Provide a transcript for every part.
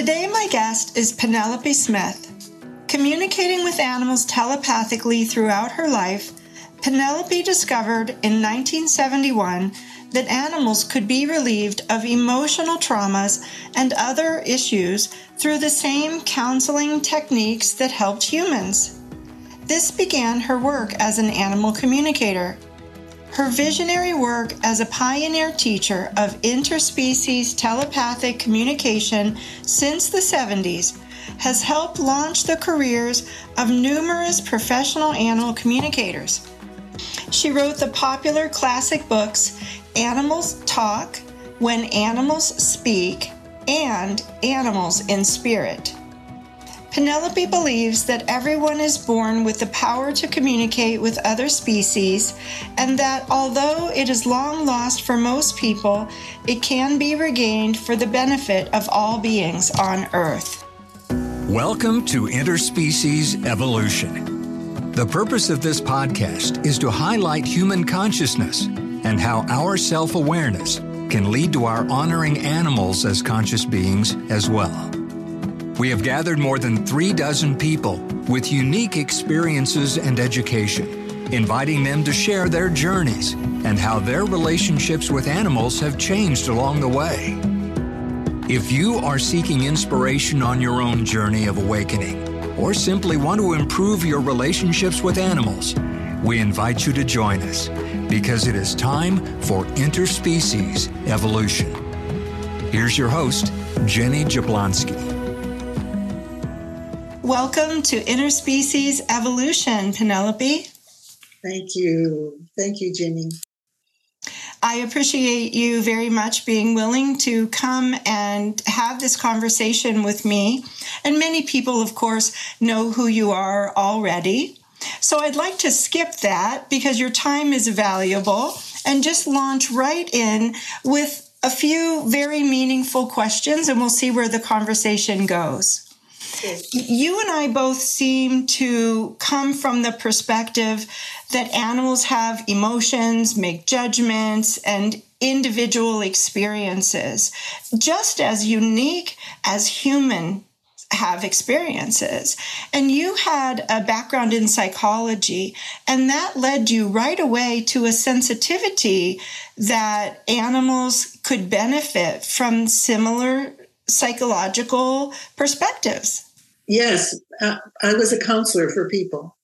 Today, my guest is Penelope Smith. Communicating with animals telepathically throughout her life, Penelope discovered in 1971 that animals could be relieved of emotional traumas and other issues through the same counseling techniques that helped humans. This began her work as an animal communicator. Her visionary work as a pioneer teacher of interspecies telepathic communication since the 70s has helped launch the careers of numerous professional animal communicators. She wrote the popular classic books Animals Talk, When Animals Speak, and Animals in Spirit. Penelope believes that everyone is born with the power to communicate with other species, and that although it is long lost for most people, it can be regained for the benefit of all beings on Earth. Welcome to Interspecies Evolution. The purpose of this podcast is to highlight human consciousness and how our self awareness can lead to our honoring animals as conscious beings as well. We have gathered more than three dozen people with unique experiences and education, inviting them to share their journeys and how their relationships with animals have changed along the way. If you are seeking inspiration on your own journey of awakening, or simply want to improve your relationships with animals, we invite you to join us because it is time for interspecies evolution. Here's your host, Jenny Jablonski. Welcome to Interspecies Evolution, Penelope. Thank you. Thank you, Jenny. I appreciate you very much being willing to come and have this conversation with me. And many people, of course, know who you are already. So I'd like to skip that because your time is valuable and just launch right in with a few very meaningful questions, and we'll see where the conversation goes. You and I both seem to come from the perspective that animals have emotions, make judgments, and individual experiences, just as unique as human have experiences. And you had a background in psychology, and that led you right away to a sensitivity that animals could benefit from similar psychological perspectives. Yes, I was a counselor for people.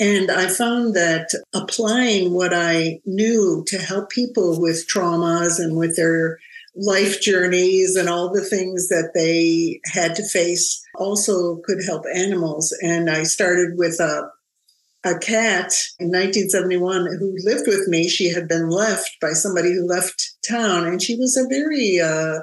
And I found that applying what I knew to help people with traumas and with their life journeys and all the things that they had to face also could help animals. And I started with a a cat in 1971 who lived with me. She had been left by somebody who left town, and she was a very uh,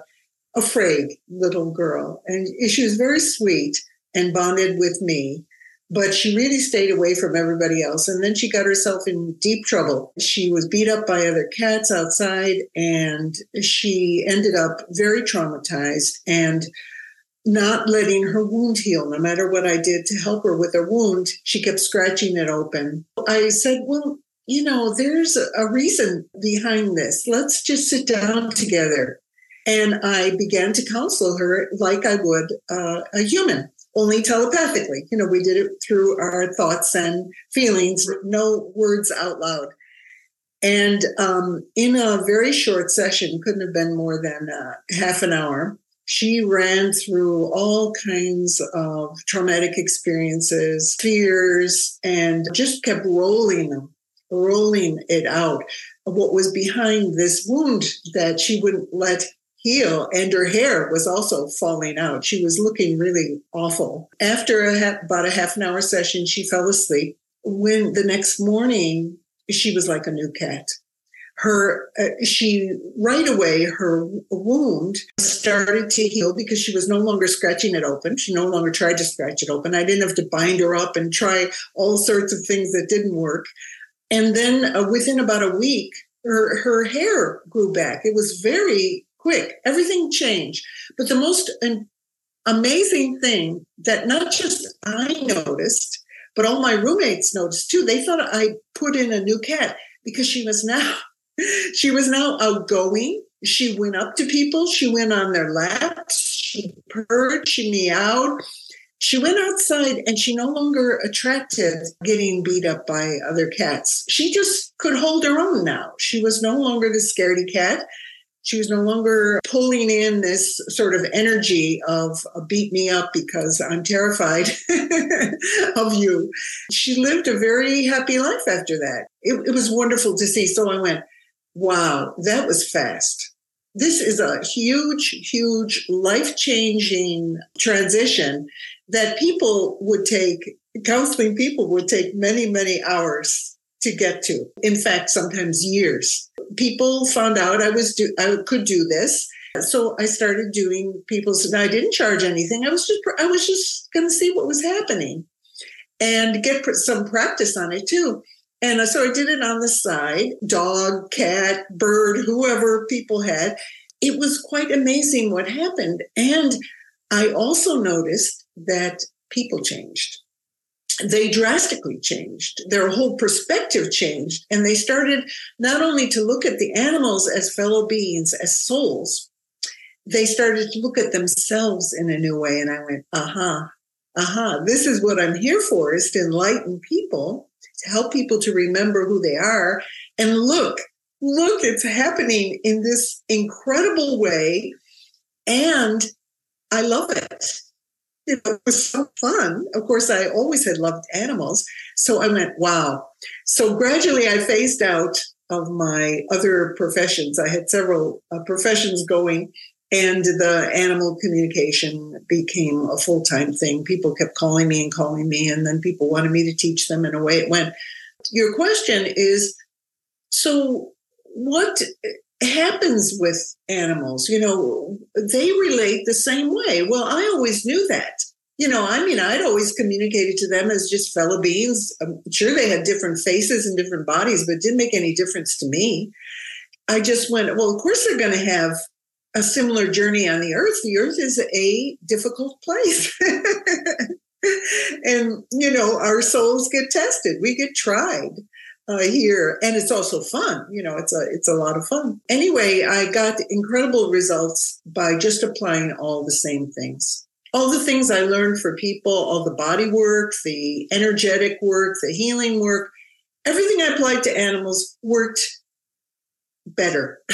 afraid little girl. And she was very sweet and bonded with me. But she really stayed away from everybody else. And then she got herself in deep trouble. She was beat up by other cats outside and she ended up very traumatized and not letting her wound heal. No matter what I did to help her with her wound, she kept scratching it open. I said, Well, you know, there's a reason behind this. Let's just sit down together. And I began to counsel her like I would uh, a human only telepathically. You know, we did it through our thoughts and feelings, no words out loud. And um, in a very short session, couldn't have been more than uh, half an hour, she ran through all kinds of traumatic experiences, fears, and just kept rolling them, rolling it out. What was behind this wound that she wouldn't let heal and her hair was also falling out. She was looking really awful. After a ha- about a half an hour session, she fell asleep. When the next morning, she was like a new cat. Her, uh, she right away, her wound started to heal because she was no longer scratching it open. She no longer tried to scratch it open. I didn't have to bind her up and try all sorts of things that didn't work. And then uh, within about a week, her, her hair grew back. It was very quick. Everything changed. But the most amazing thing that not just I noticed, but all my roommates noticed too. They thought I put in a new cat because she was now she was now outgoing. She went up to people. She went on their laps. she purred, she meowed. She went outside and she no longer attracted getting beat up by other cats. She just could hold her own now. She was no longer the scaredy cat. She was no longer pulling in this sort of energy of uh, beat me up because I'm terrified of you. She lived a very happy life after that. It, it was wonderful to see. So I went, wow, that was fast. This is a huge, huge, life changing transition that people would take, counseling people would take many, many hours to get to. In fact, sometimes years people found out I was do I could do this. So I started doing people's and I didn't charge anything. I was just I was just going to see what was happening and get some practice on it too. And uh, so I did it on the side, dog, cat, bird, whoever people had. It was quite amazing what happened. And I also noticed that people changed they drastically changed. Their whole perspective changed. And they started not only to look at the animals as fellow beings, as souls, they started to look at themselves in a new way. And I went, aha, aha, this is what I'm here for, is to enlighten people, to help people to remember who they are. And look, look, it's happening in this incredible way. And I love it you know, it was so fun. Of course, I always had loved animals. So I went, wow. So gradually I phased out of my other professions. I had several uh, professions going, and the animal communication became a full time thing. People kept calling me and calling me, and then people wanted me to teach them, and away it went. Your question is so, what happens with animals. You know, they relate the same way. Well, I always knew that. You know, I mean, I'd always communicated to them as just fellow beings. I'm sure they had different faces and different bodies, but it didn't make any difference to me. I just went, well, of course they're going to have a similar journey on the earth. The earth is a difficult place. and, you know, our souls get tested, we get tried uh, here, and it's also fun. You know, it's a it's a lot of fun. Anyway, I got incredible results by just applying all the same things. All the things I learned for people, all the body work, the energetic work, the healing work, everything I applied to animals worked better,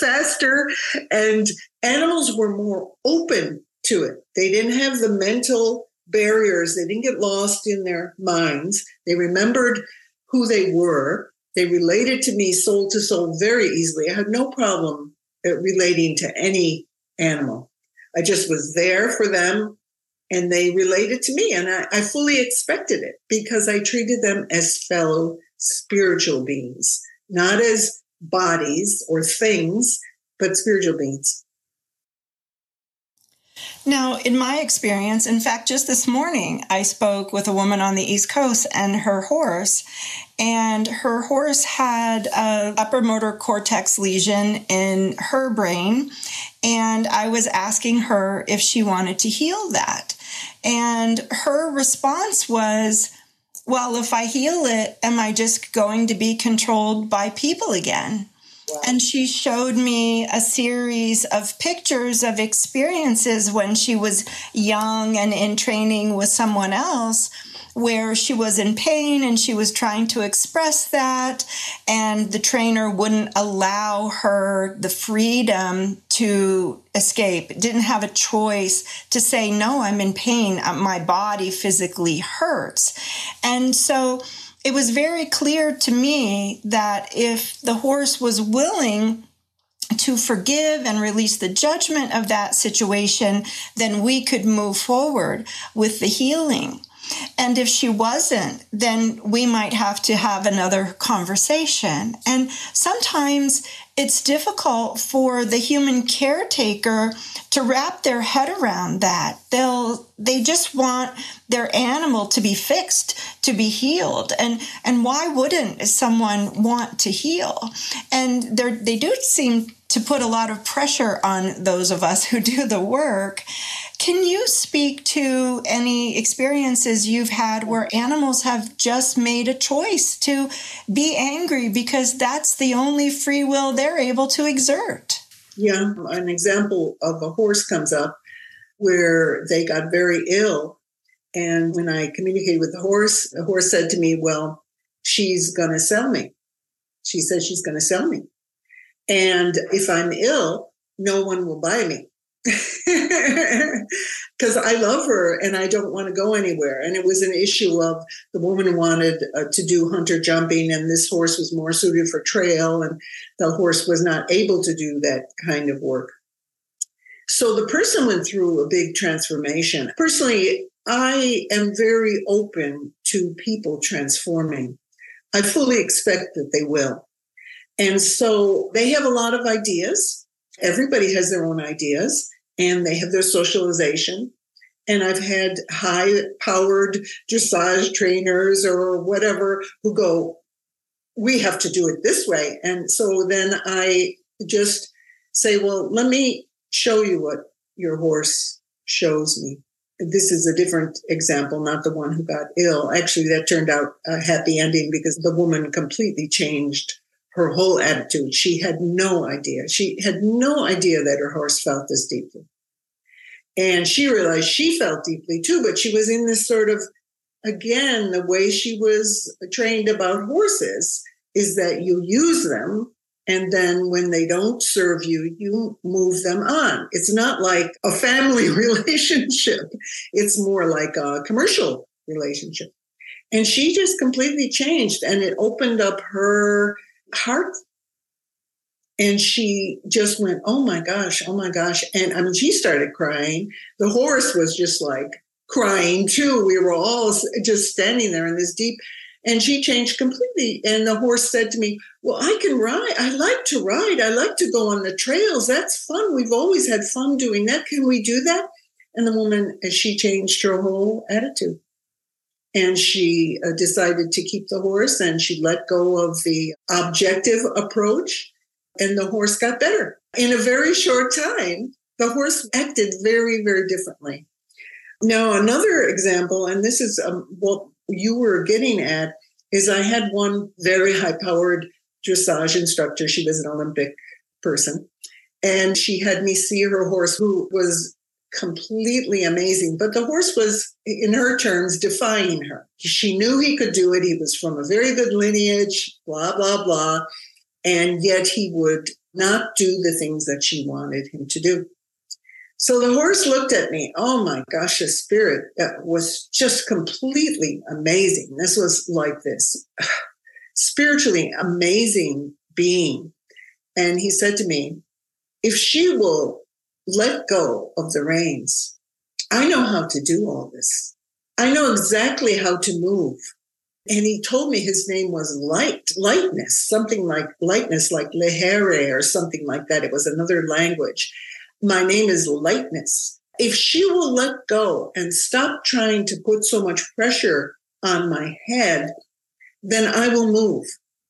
faster, and animals were more open to it. They didn't have the mental barriers, they didn't get lost in their minds. They remembered who they were. They related to me soul to soul very easily. I had no problem uh, relating to any animal. I just was there for them and they related to me. And I, I fully expected it because I treated them as fellow spiritual beings, not as bodies or things, but spiritual beings. Now, in my experience, in fact, just this morning, I spoke with a woman on the East Coast and her horse, and her horse had a upper motor cortex lesion in her brain, and I was asking her if she wanted to heal that. And her response was, well, if I heal it, am I just going to be controlled by people again? And she showed me a series of pictures of experiences when she was young and in training with someone else where she was in pain and she was trying to express that. And the trainer wouldn't allow her the freedom to escape didn't have a choice to say no i'm in pain. My body physically hurts. And so it was very clear to me that if the horse was willing to forgive and release the judgment of that situation, then we could move forward with the healing. And if she wasn't, then we might have to have another conversation. And sometimes it's difficult for the human caretaker to wrap their head around that. They'll they just want their animal to be fixed, to be healed. And and why wouldn't someone want to heal? And they do seem to put a lot of pressure on those of us who do the work. Can you speak to any experiences you've had where animals have just made a choice to be angry because that's the only free will they're able to exert? Yeah, an example of a horse comes up where they got very ill. And when I communicated with the horse, the horse said to me, Well, she's going to sell me. She says she's going to sell me. And if I'm ill, no one will buy me because I love her and I don't want to go anywhere. And it was an issue of the woman wanted uh, to do hunter jumping, and this horse was more suited for trail, and the horse was not able to do that kind of work. So the person went through a big transformation. Personally, I am very open to people transforming. I fully expect that they will. And so they have a lot of ideas. Everybody has their own ideas and they have their socialization. And I've had high powered dressage trainers or whatever who go, we have to do it this way. And so then I just say, well, let me show you what your horse shows me. This is a different example, not the one who got ill. Actually, that turned out a happy ending because the woman completely changed her whole attitude. She had no idea. She had no idea that her horse felt this deeply. And she realized she felt deeply too, but she was in this sort of, again, the way she was trained about horses is that you use them. And then when they don't serve you, you move them on. It's not like a family relationship. It's more like a commercial relationship. And she just completely changed and it opened up her heart and she just went, Oh my gosh, oh my gosh. And I mean, she started crying. The horse was just like crying too. We were all just standing there in this deep, and she changed completely. And the horse said to me, Well, I can ride. I like to ride. I like to go on the trails. That's fun. We've always had fun doing that. Can we do that? And the woman, as she changed her whole attitude and she uh, decided to keep the horse and she let go of the objective approach and the horse got better. In a very short time the horse acted very very differently. Now another example and this is um, what you were getting at is i had one very high powered dressage instructor. She was an olympic person. And she had me see her horse who was completely amazing. But the horse was, in her terms, defying her. She knew he could do it. He was from a very good lineage, blah, blah, blah. And yet he would not do the things that she wanted him to do. So the horse looked at me. Oh my gosh, a spirit was just completely amazing. This was like this spiritually amazing being. And he said to me, if she will let go of the reins. I know how to do all this. I know exactly how to move. And he told me his name was Light, Lightness, something like Lightness, like Lehere or something like that. It was another language. My name is Lightness. If she will let go and stop trying to put so much pressure on my head, then I will move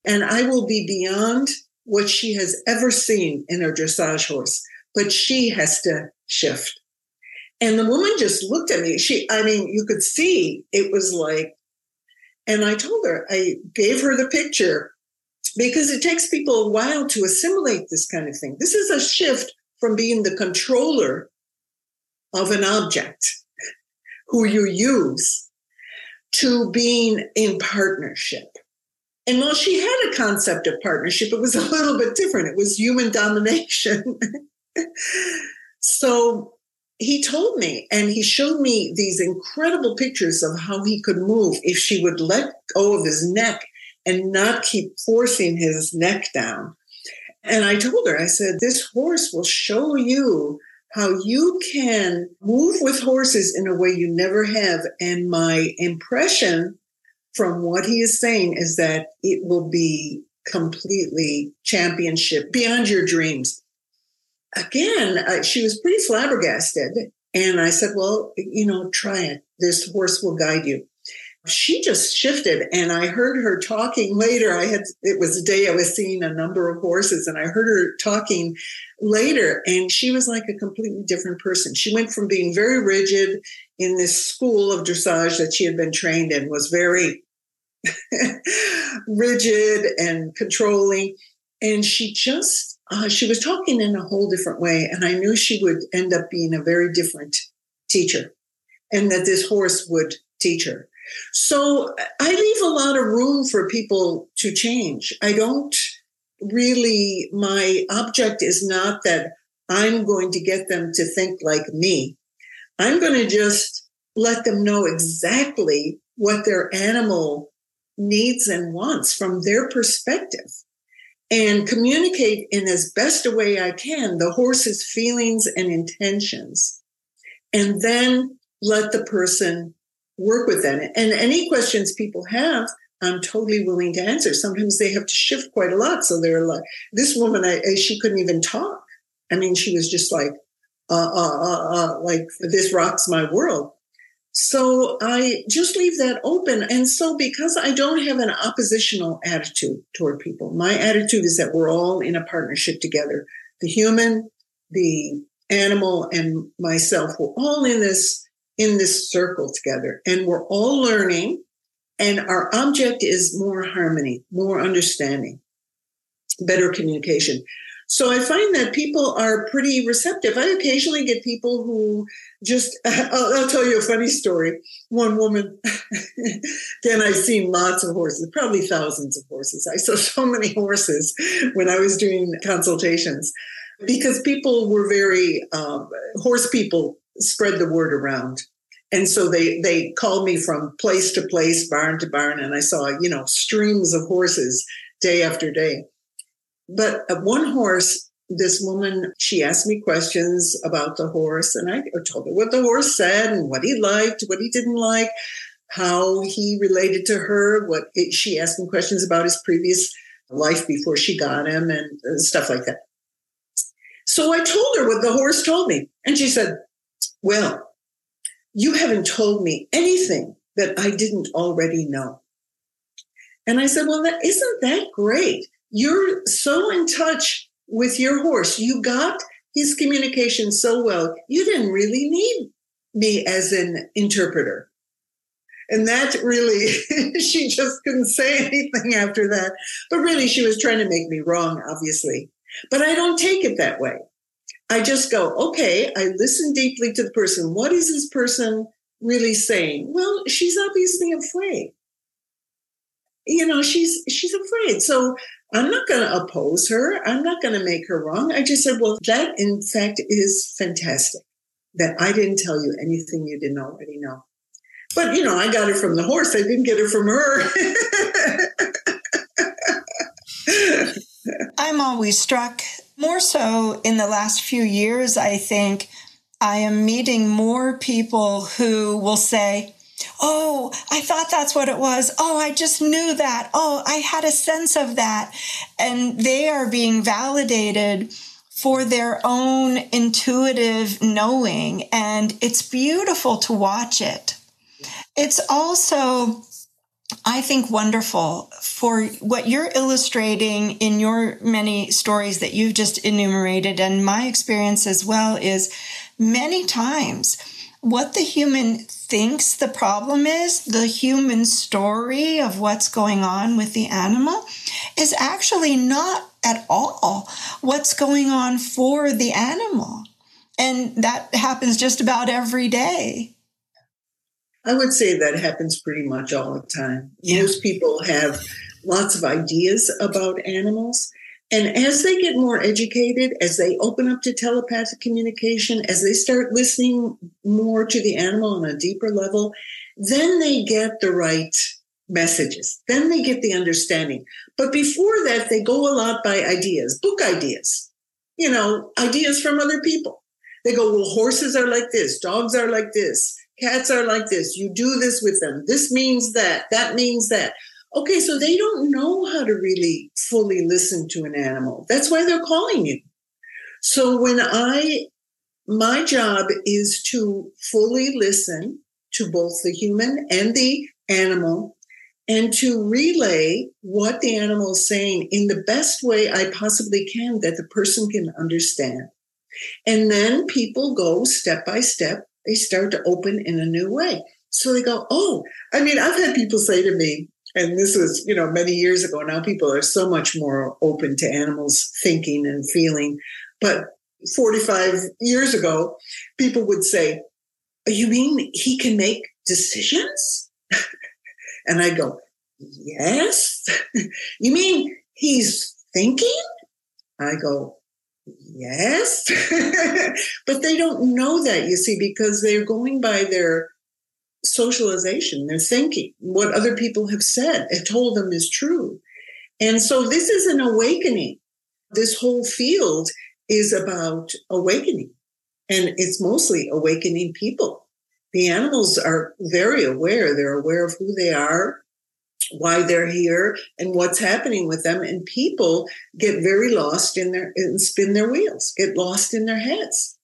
and I will be beyond what she has ever seen in her dressage horse but she has to shift. And the woman just looked at me. She, I mean, you could see it was like, and I told her, I gave her the picture because it takes people a while to assimilate this kind of thing. This is a shift from being the controller of an object who you use to being in partnership. And while she had a concept of partnership, it was a little bit different. It was human domination. so he told me and he showed me these incredible pictures of how he could move if she would let go of his neck and not keep forcing his neck down. And I told her, I said, this horse will show you how you can move with horses in a way you never have. And my impression from what he is saying is that it will be completely championship beyond your dreams again, uh, she was pretty flabbergasted. And I said, well, you know, try it. This horse will guide you. She just shifted and I heard her talking later. I had, it was a day I was seeing a number of horses and I heard her talking later and she was like a completely different person. She went from being very rigid in this school of dressage that she had been trained in was very rigid and controlling. And she just uh, she was talking in a whole different way. And I knew she would end up being a very different teacher and that this horse would teach her. So I leave a lot of room for people to change. I don't really, my object is not that I'm going to get them to think like me. I'm going to just let them know exactly what their animal needs and wants from their perspective and communicate in as best a way I can the horse's feelings and intentions. And then let the person work with that. And any questions people have, I'm totally willing to answer. Sometimes they have to shift quite a lot. So they're like, this woman, I, she couldn't even talk. I mean, she was just like, uh, uh, uh, uh, like this rocks my world. So I just leave that open. And so because I don't have an oppositional attitude toward people, my attitude is that we're all in a partnership together. The human, the animal, and myself, we're all in this in this circle together and we're all learning and our object is more harmony, more understanding, better communication. So I find that people are pretty receptive. I occasionally get people who just, I'll, I'll tell you a funny story. One woman, again, I've seen lots of horses, probably thousands of horses. I saw so many horses when I was doing consultations because people were very, um, horse people spread the word around. And so they they called me from place to place, barn to barn, and I saw you know streams of horses day after day. But one horse, this woman, she asked me questions about the horse, and I told her what the horse said and what he liked, what he didn't like, how he related to her. What it, she asked me questions about his previous life before she got him, and, and stuff like that. So I told her what the horse told me, and she said, "Well." you haven't told me anything that I didn't already know. And I said, well, that isn't that great? You're so in touch with your horse. You got his communication so well. You didn't really need me as an interpreter. And that really, she just couldn't say anything after that. But really, she was trying to make me wrong, obviously. But I don't take it that way. I just go, okay, I listen deeply to the person. What is this person really saying? Well, she's obviously afraid. You know, she's she's afraid. So I'm not going to oppose her. I'm not going to make her wrong. I just said, well, that in fact is fantastic that I didn't tell you anything you didn't already know. But you know, I got it from the horse. I didn't get it from her. I'm always struck more so in the last few years, I think I am meeting more people who will say, Oh, I thought that's what it was. Oh, I just knew that. Oh, I had a sense of that. And they are being validated for their own intuitive knowing. And it's beautiful to watch it. It's also I think wonderful for what you're illustrating in your many stories that you've just enumerated. And my experience as well is many times what the human thinks the problem is, the human story of what's going on with the animal, is actually not at all what's going on for the animal. And that happens just about every day. I would say that happens pretty much all the time. Yeah. Most people have lots of ideas about animals. And as they get more educated, as they open up to telepathic communication, as they start listening more to the animal on a deeper level, then they get the right messages. Then they get the understanding. But before that, they go a lot by ideas, book ideas, you know, ideas from other people. They go, well, horses are like this, dogs are like this, Cats are like this. You do this with them. This means that. That means that. Okay, so they don't know how to really fully listen to an animal. That's why they're calling you. So when I, my job is to fully listen to both the human and the animal and to relay what the animal is saying in the best way I possibly can that the person can understand. And then people go step by step they start to open in a new way. So they go, oh, I mean, I've had people say to me, and this was, you know, many years ago. Now people are so much more open to animals thinking and feeling. But 45 years ago, people would say, oh, You mean he can make decisions? and I go, Yes. you mean he's thinking? I go, Yes. but they don't know that, you see, because they're going by their socialization, their thinking, what other people have said, have told them is true. And so this is an awakening. This whole field is about awakening. And it's mostly awakening people. The animals are very aware. They're aware of who they are, why they're here, and what's happening with them. And people get very lost in their and spin their wheels, get lost in their heads.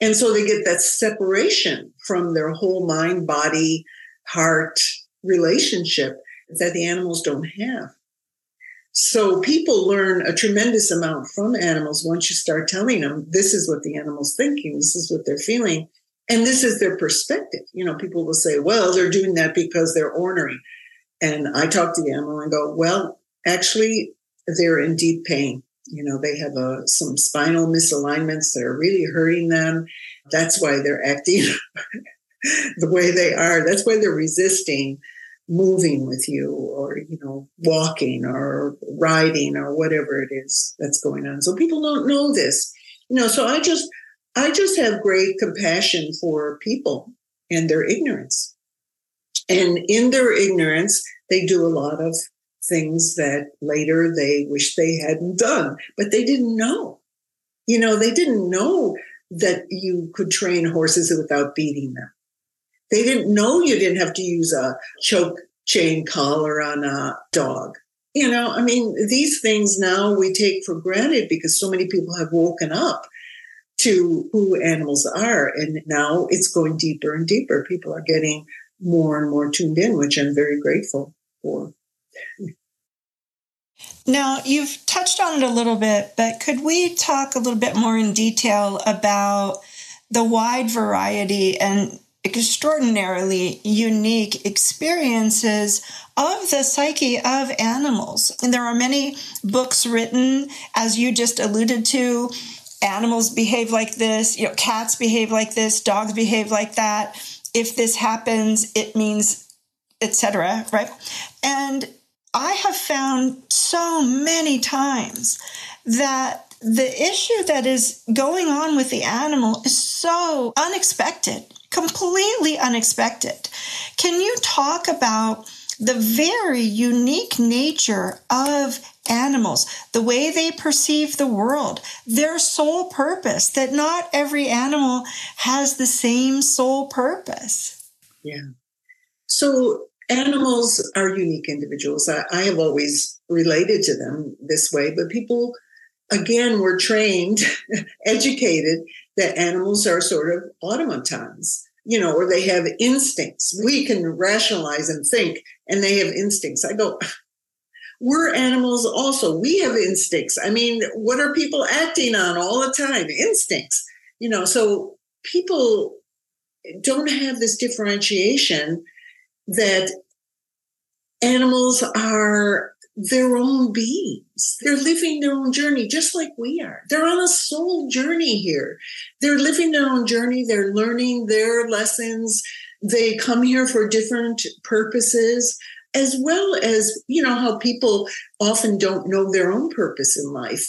And so they get that separation from their whole mind, body, heart relationship that the animals don't have. So people learn a tremendous amount from animals once you start telling them this is what the animal's thinking, this is what they're feeling, and this is their perspective. You know, people will say, well, they're doing that because they're ornery. And I talk to the animal and go, well, actually, they're in deep pain. You know, they have a, uh, some spinal misalignments that are really hurting them. That's why they're acting the way they are. That's why they're resisting moving with you or you know walking or riding or whatever it is that's going on so people don't know this you know so i just i just have great compassion for people and their ignorance and in their ignorance they do a lot of things that later they wish they hadn't done but they didn't know you know they didn't know that you could train horses without beating them they didn't know you didn't have to use a choke chain collar on a dog. You know, I mean, these things now we take for granted because so many people have woken up to who animals are. And now it's going deeper and deeper. People are getting more and more tuned in, which I'm very grateful for. Now, you've touched on it a little bit, but could we talk a little bit more in detail about the wide variety and extraordinarily unique experiences of the psyche of animals. And there are many books written, as you just alluded to. Animals behave like this, you know, cats behave like this, dogs behave like that. If this happens, it means, etc. Right? And I have found so many times that the issue that is going on with the animal is so unexpected completely unexpected. Can you talk about the very unique nature of animals, the way they perceive the world, their sole purpose, that not every animal has the same sole purpose? Yeah. So animals are unique individuals. I, I have always related to them this way, but people, again, were trained, educated that animals are sort of automatons, you know, or they have instincts. We can rationalize and think, and they have instincts. I go, we're animals also. We have instincts. I mean, what are people acting on all the time? Instincts, you know, so people don't have this differentiation that animals are their own beings. They're living their own journey just like we are. They're on a soul journey here. They're living their own journey. They're learning their lessons. They come here for different purposes, as well as, you know, how people often don't know their own purpose in life.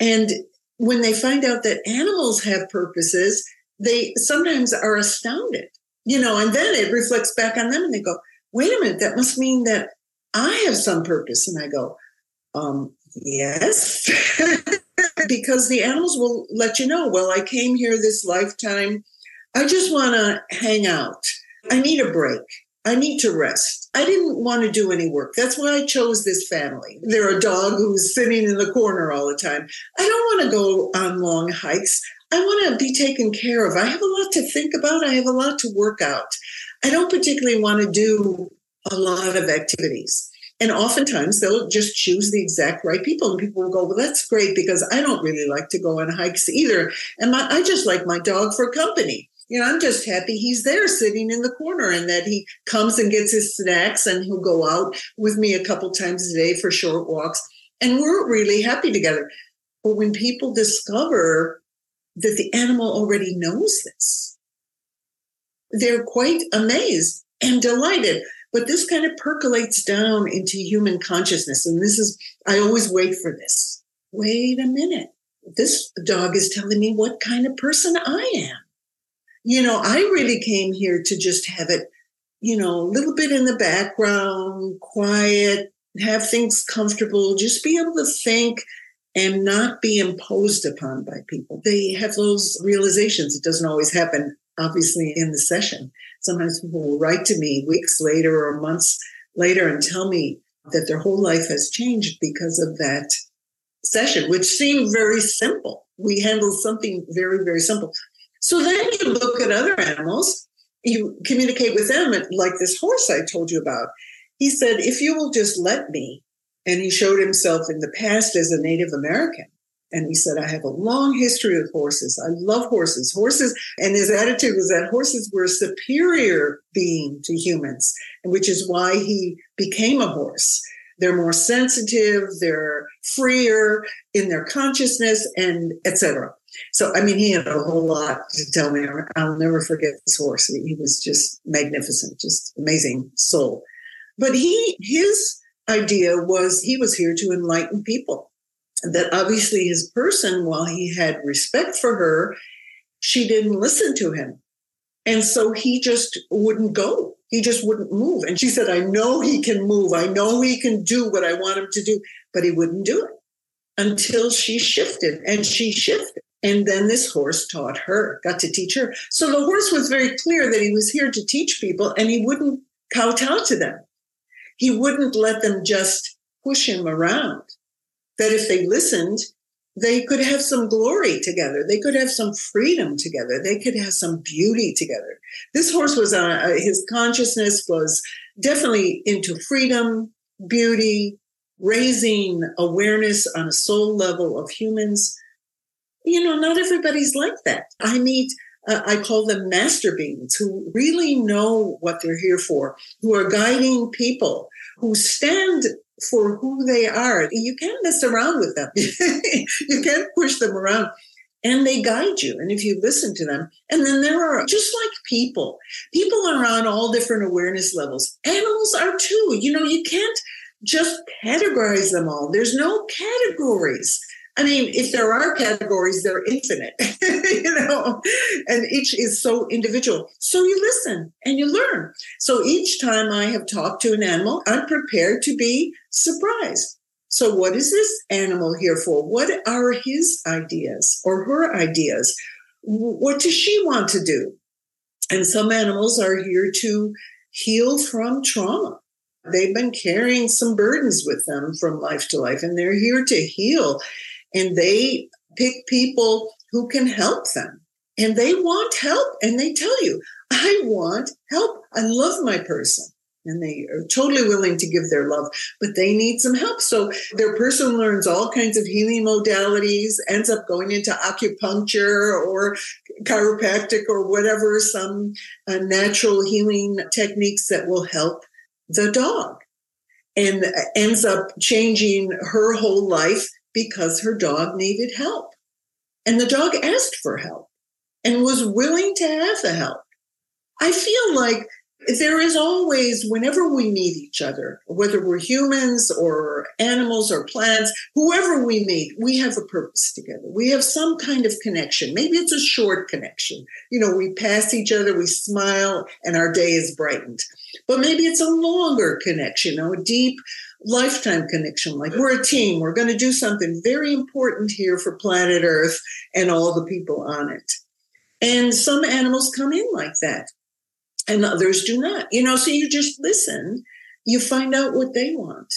And when they find out that animals have purposes, they sometimes are astounded, you know, and then it reflects back on them and they go, wait a minute, that must mean that I have some purpose. And I go, um, yes, because the animals will let you know, well, I came here this lifetime. I just want to hang out. I need a break. I need to rest. I didn't want to do any work. That's why I chose this family. They're a dog who's sitting in the corner all the time. I don't want to go on long hikes. I want to be taken care of. I have a lot to think about. I have a lot to work out. I don't particularly want to do a lot of activities. And oftentimes they'll just choose the exact right people. And people will go, well, that's great because I don't really like to go on hikes either. And my, I just like my dog for company. You know, I'm just happy he's there sitting in the corner and that he comes and gets his snacks and he'll go out with me a couple times a day for short walks. And we're really happy together. But when people discover that the animal already knows this, they're quite amazed and delighted. But this kind of percolates down into human consciousness. And this is, I always wait for this. Wait a minute. This dog is telling me what kind of person I am. You know, I really came here to just have it, you know, a little bit in the background, quiet, have things comfortable, just be able to think and not be imposed upon by people. They have those realizations. It doesn't always happen, obviously, in the session. Sometimes people will write to me weeks later or months later and tell me that their whole life has changed because of that session, which seemed very simple. We handled something very, very simple. So then you look at other animals, you communicate with them, like this horse I told you about. He said, If you will just let me, and he showed himself in the past as a Native American. And he said, I have a long history with horses. I love horses. Horses, and his attitude was that horses were a superior being to humans, which is why he became a horse. They're more sensitive, they're freer in their consciousness, and etc. So, I mean, he had a whole lot to tell me. I'll never forget this horse. He was just magnificent, just amazing soul. But he, his idea was he was here to enlighten people that obviously his person, while he had respect for her, she didn't listen to him. And so he just wouldn't go. He just wouldn't move. And she said, I know he can move. I know he can do what I want him to do, but he wouldn't do it until she shifted and she shifted. And then this horse taught her, got to teach her. So the horse was very clear that he was here to teach people and he wouldn't kowtow to them. He wouldn't let them just push him around that if they listened, they could have some glory together. They could have some freedom together. They could have some beauty together. This horse was on, uh, his consciousness was definitely into freedom, beauty, raising awareness on a soul level of humans. You know, not everybody's like that. I meet, uh, I call them master beings who really know what they're here for, who are guiding people, who stand for who they are. You can't mess around with them. you can't push them around. And they guide you. And if you listen to them, and then there are just like people, people are on all different awareness levels. Animals are too. You know, you can't just categorize them all. There's no categories. I mean, if there are categories, they're infinite, you know, and each is so individual. So you listen and you learn. So each time I have talked to an animal, I'm prepared to be surprised. So, what is this animal here for? What are his ideas or her ideas? What does she want to do? And some animals are here to heal from trauma. They've been carrying some burdens with them from life to life, and they're here to heal and they pick people who can help them. And they want help. And they tell you, I want help. I love my person. And they are totally willing to give their love, but they need some help. So their person learns all kinds of healing modalities, ends up going into acupuncture or chiropractic or whatever, some uh, natural healing techniques that will help the dog and ends up changing her whole life because her dog needed help. And the dog asked for help and was willing to have the help. I feel like there is always, whenever we meet each other, whether we're humans or animals or plants, whoever we meet, we have a purpose together. We have some kind of connection. Maybe it's a short connection. You know, we pass each other, we smile, and our day is brightened. But maybe it's a longer connection, you know, a deep lifetime connection. Like we're a team, we're going to do something very important here for planet Earth and all the people on it. And some animals come in like that and others do not. You know, so you just listen, you find out what they want.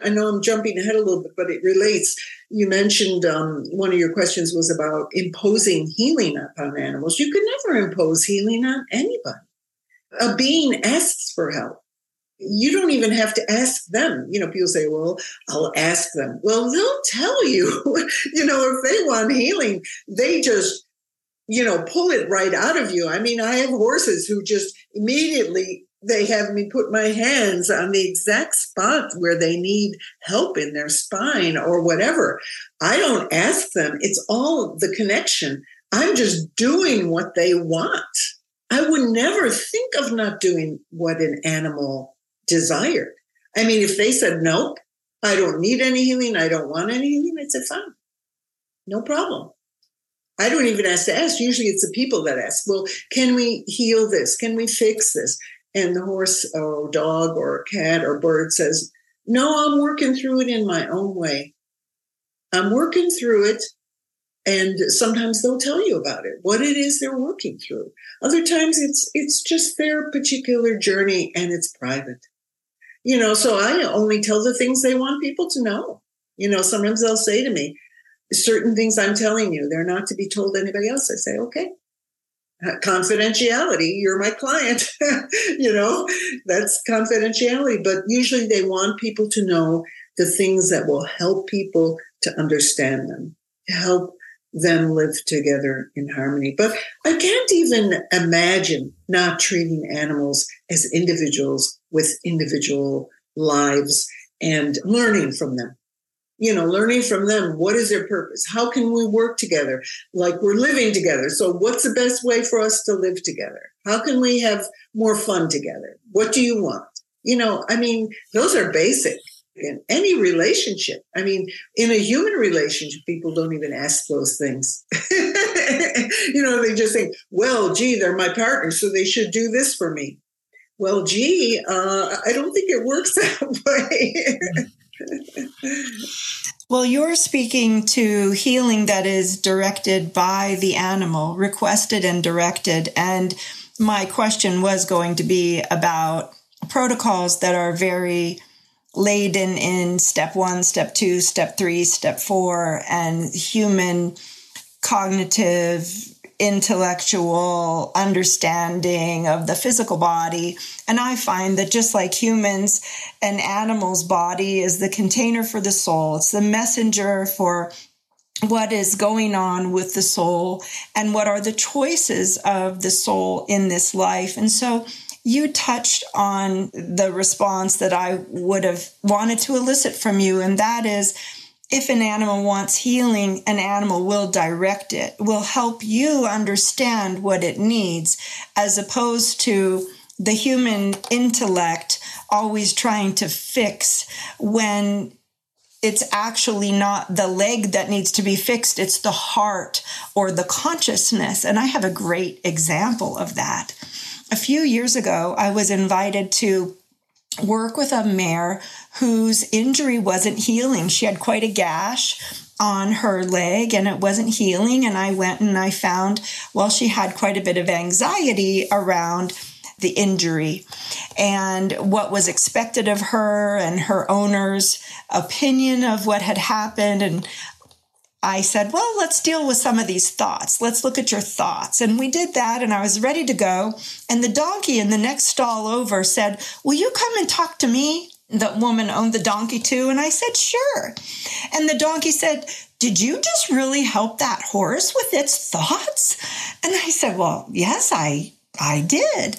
I know I'm jumping ahead a little bit, but it relates. You mentioned um, one of your questions was about imposing healing upon animals. You can never impose healing on anybody. A being asks for help. You don't even have to ask them. You know, people say, well, I'll ask them. Well, they'll tell you, you know, if they want healing, they just you know, pull it right out of you. I mean, I have horses who just immediately they have me put my hands on the exact spot where they need help in their spine or whatever. I don't ask them. It's all the connection. I'm just doing what they want. I would never think of not doing what an animal desired. I mean, if they said, nope, I don't need any healing, I don't want any healing, I'd say, fine, no problem. I don't even ask to ask. Usually it's the people that ask, well, can we heal this? Can we fix this? And the horse or dog or cat or bird says, no, I'm working through it in my own way. I'm working through it. And sometimes they'll tell you about it, what it is they're working through. Other times it's it's just their particular journey and it's private. You know, so I only tell the things they want people to know. You know, sometimes they'll say to me, certain things I'm telling you, they're not to be told anybody else. I say, okay, confidentiality, you're my client. you know, that's confidentiality. But usually they want people to know the things that will help people to understand them, to help them live together in harmony. But I can't even imagine not treating animals as individuals with individual lives and learning from them you know, learning from them. What is their purpose? How can we work together? Like we're living together. So what's the best way for us to live together? How can we have more fun together? What do you want? You know, I mean, those are basic in any relationship. I mean, in a human relationship, people don't even ask those things. you know, they just think, well, gee, they're my partner, so they should do this for me. Well, gee, uh, I don't think it works that way. well, you're speaking to healing that is directed by the animal, requested and directed. And my question was going to be about protocols that are very laden in step one, step two, step three, step four, and human cognitive intellectual understanding of the physical body. And I find that just like humans, an animal's body is the container for the soul, it's the messenger for what is going on with the soul and what are the choices of the soul in this life. And so you touched on the response that I would have wanted to elicit from you, and that is if an animal wants healing, an animal will direct it, will help you understand what it needs, as opposed to the human intellect always trying to fix when it's actually not the leg that needs to be fixed, it's the heart or the consciousness. And I have a great example of that. A few years ago, I was invited to work with a mare whose injury wasn't healing. She had quite a gash on her leg and it wasn't healing. And I went and I found, well, she had quite a bit of anxiety around the injury and what was expected of her and her owner's opinion of what had happened. And I said, Well, let's deal with some of these thoughts. Let's look at your thoughts. And we did that, and I was ready to go. And the donkey in the next stall over said, Will you come and talk to me? The woman owned the donkey too. And I said, Sure. And the donkey said, Did you just really help that horse with its thoughts? And I said, Well, yes, I I did.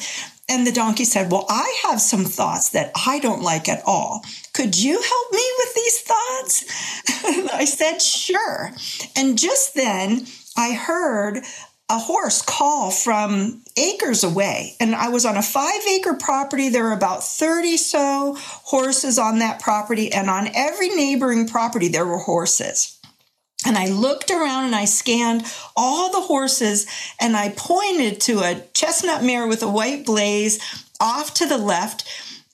And the donkey said, Well, I have some thoughts that I don't like at all. Could you help me with these thoughts? And I said, Sure. And just then I heard a horse call from acres away. And I was on a five acre property. There were about 30 so horses on that property. And on every neighboring property, there were horses. And I looked around and I scanned all the horses and I pointed to a chestnut mare with a white blaze off to the left.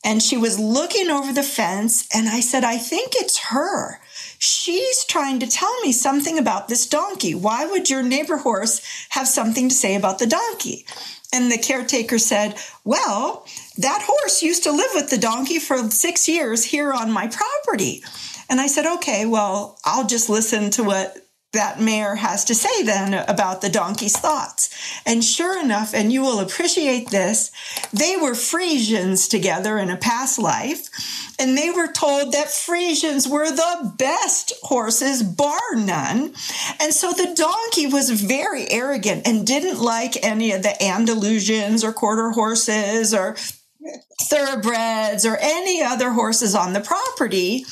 And she was looking over the fence. And I said, I think it's her. She's trying to tell me something about this donkey. Why would your neighbor horse have something to say about the donkey? And the caretaker said, Well, that horse used to live with the donkey for six years here on my property. And I said, okay, well, I'll just listen to what that mare has to say then about the donkey's thoughts. And sure enough, and you will appreciate this, they were Frisians together in a past life, and they were told that Frisians were the best horses, bar none. And so the donkey was very arrogant and didn't like any of the Andalusians or quarter horses or thoroughbreds or any other horses on the property.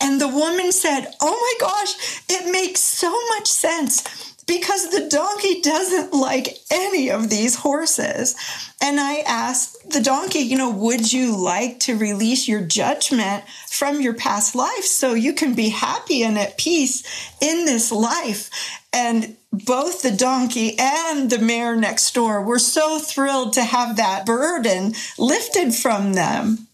And the woman said, Oh my gosh, it makes so much sense because the donkey doesn't like any of these horses. And I asked the donkey, you know, would you like to release your judgment from your past life so you can be happy and at peace in this life? And both the donkey and the mare next door were so thrilled to have that burden lifted from them.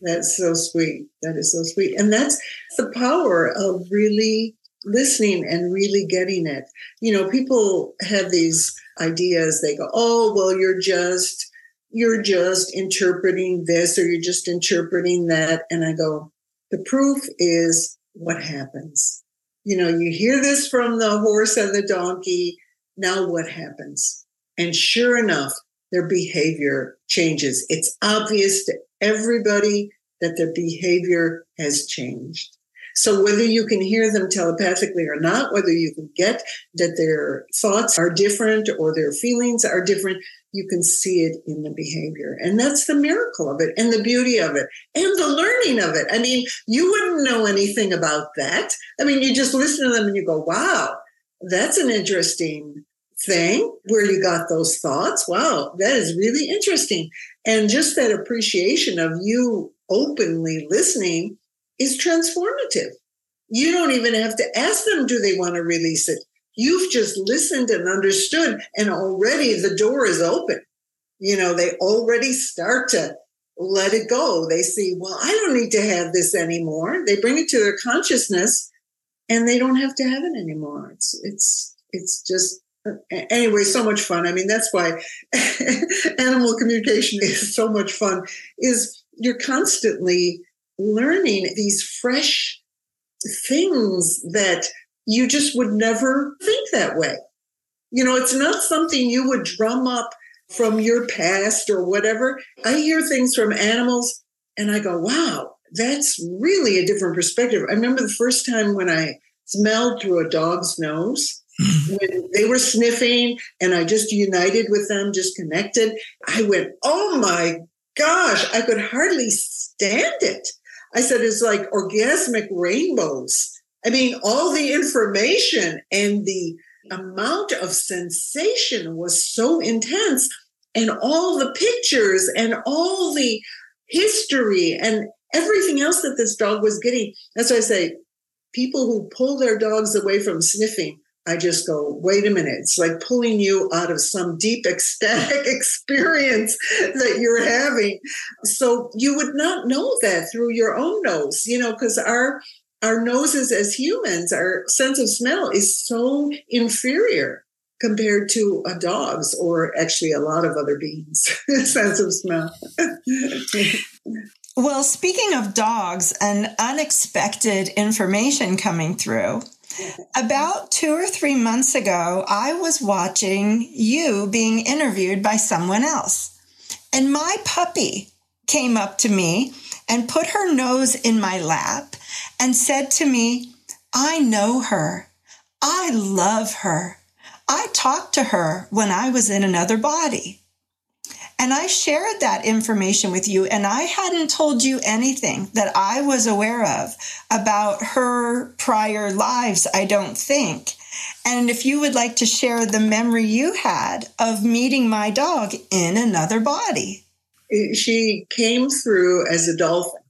That's so sweet. That is so sweet. And that's the power of really listening and really getting it. You know, people have these ideas. They go, "Oh, well, you're just you're just interpreting this or you're just interpreting that." And I go, "The proof is what happens." You know, you hear this from the horse and the donkey. Now what happens? And sure enough, their behavior changes. It's obvious to everybody that their behavior has changed. So whether you can hear them telepathically or not, whether you can get that their thoughts are different or their feelings are different, you can see it in the behavior. And that's the miracle of it and the beauty of it and the learning of it. I mean, you wouldn't know anything about that. I mean, you just listen to them and you go, wow, that's an interesting thing where you got those thoughts. Wow, that is really interesting. And just that appreciation of you openly listening is transformative. You don't even have to ask them, do they want to release it? You've just listened and understood, and already the door is open. You know, they already start to let it go. They see, well, I don't need to have this anymore. They bring it to their consciousness and they don't have to have it anymore. It's, it's, it's just, anyway, so much fun. I mean, that's why animal communication is so much fun is you're constantly learning these fresh things that you just would never think that way. You know, it's not something you would drum up from your past or whatever. I hear things from animals and I go, wow, that's really a different perspective. I remember the first time when I smelled through a dog's nose. Hmm. when they were sniffing and I just united with them, just connected, I went, Oh my gosh, I could hardly stand it. I said, it's like orgasmic rainbows. I mean, all the information and the amount of sensation was so intense, and all the pictures and all the history and everything else that this dog was getting. That's why I say people who pull their dogs away from sniffing I just go, wait a minute. It's like pulling you out of some deep ecstatic experience that you're having. So you would not know that through your own nose, you know, because our our noses as humans, our sense of smell is so inferior compared to a dog's or actually a lot of other beings' sense of smell. well, speaking of dogs and unexpected information coming through, about two or three months ago, I was watching you being interviewed by someone else. And my puppy came up to me and put her nose in my lap and said to me, I know her. I love her. I talked to her when I was in another body. And I shared that information with you, and I hadn't told you anything that I was aware of about her prior lives, I don't think. And if you would like to share the memory you had of meeting my dog in another body. She came through as a dolphin,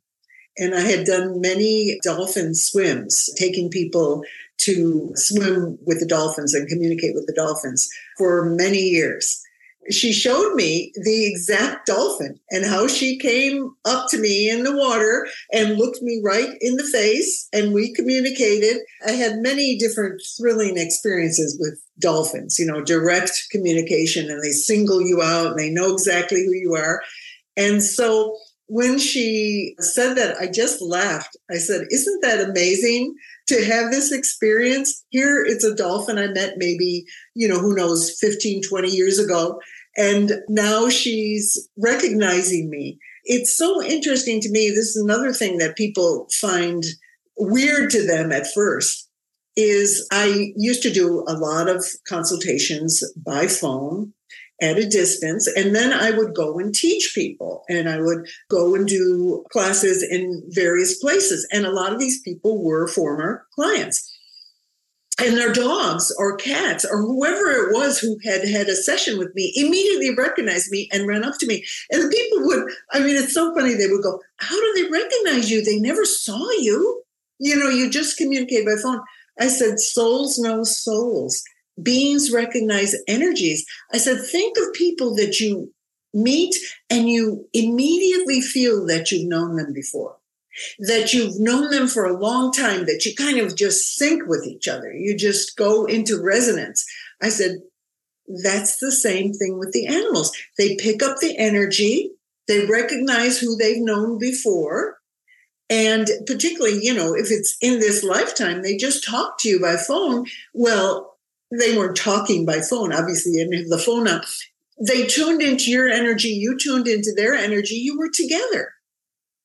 and I had done many dolphin swims, taking people to swim with the dolphins and communicate with the dolphins for many years she showed me the exact dolphin and how she came up to me in the water and looked me right in the face and we communicated i had many different thrilling experiences with dolphins you know direct communication and they single you out and they know exactly who you are and so when she said that i just laughed i said isn't that amazing to have this experience. Here it's a dolphin I met maybe, you know, who knows, 15, 20 years ago. And now she's recognizing me. It's so interesting to me. This is another thing that people find weird to them at first is I used to do a lot of consultations by phone at a distance. And then I would go and teach people and I would go and do classes in various places. And a lot of these people were former clients. And their dogs or cats or whoever it was who had had a session with me immediately recognized me and ran up to me. And the people would, I mean, it's so funny. They would go, How do they recognize you? They never saw you. You know, you just communicate by phone. I said, Souls know souls beings recognize energies. I said, think of people that you meet and you immediately feel that you've known them before, that you've known them for a long time, that you kind of just sync with each other. You just go into resonance. I said, that's the same thing with the animals. They pick up the energy, they recognize who they've known before. And particularly, you know, if it's in this lifetime, they just talk to you by phone. Well, they weren't talking by phone, obviously, didn't have the phone up. They tuned into your energy, you tuned into their energy, you were together.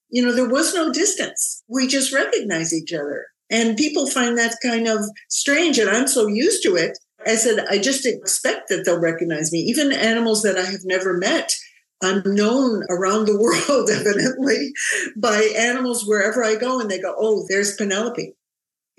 You know, there was no distance. We just recognize each other. And people find that kind of strange. And I'm so used to it. I said, I just expect that they'll recognize me. Even animals that I have never met, I'm known around the world, evidently, by animals wherever I go. And they go, Oh, there's Penelope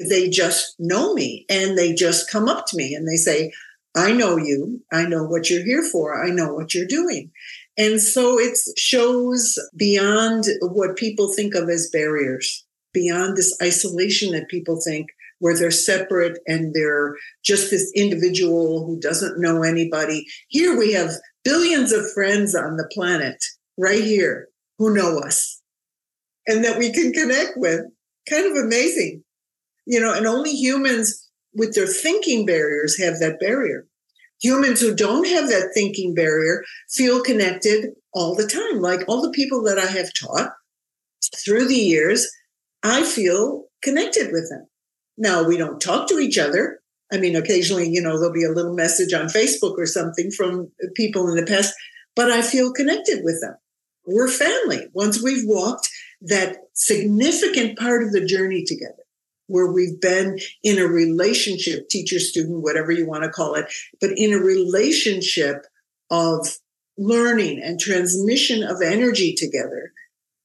they just know me and they just come up to me and they say, I know you. I know what you're here for. I know what you're doing. And so it shows beyond what people think of as barriers, beyond this isolation that people think where they're separate and they're just this individual who doesn't know anybody. Here we have billions of friends on the planet right here who know us and that we can connect with. Kind of amazing you know, and only humans with their thinking barriers have that barrier. Humans who don't have that thinking barrier feel connected all the time. Like all the people that I have taught through the years, I feel connected with them. Now, we don't talk to each other. I mean, occasionally, you know, there'll be a little message on Facebook or something from people in the past, but I feel connected with them. We're family. Once we've walked that significant part of the journey together, where we've been in a relationship, teacher, student, whatever you want to call it, but in a relationship of learning and transmission of energy together,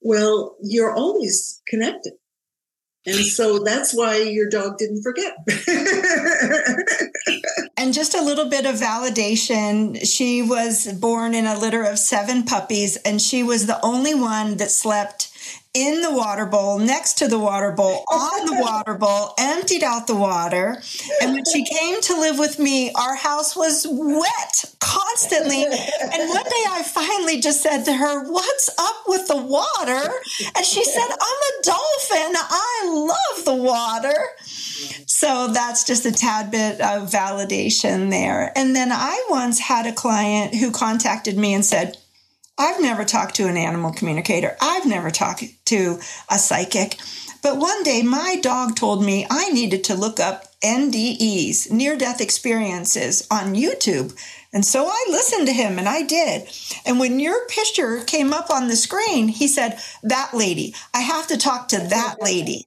well, you're always connected. And so that's why your dog didn't forget. and just a little bit of validation. She was born in a litter of seven puppies, and she was the only one that slept in the water bowl, next to the water bowl, on the water bowl, emptied out the water. And when she came to live with me, our house was wet constantly. And one day I finally just said to her, What's up with the water? And she said, I'm a dolphin. I love the water. So that's just a tad bit of validation there. And then I once had a client who contacted me and said, I've never talked to an animal communicator. I've never talked to a psychic. But one day my dog told me I needed to look up NDEs, near death experiences, on YouTube. And so I listened to him and I did. And when your picture came up on the screen, he said, That lady, I have to talk to that lady.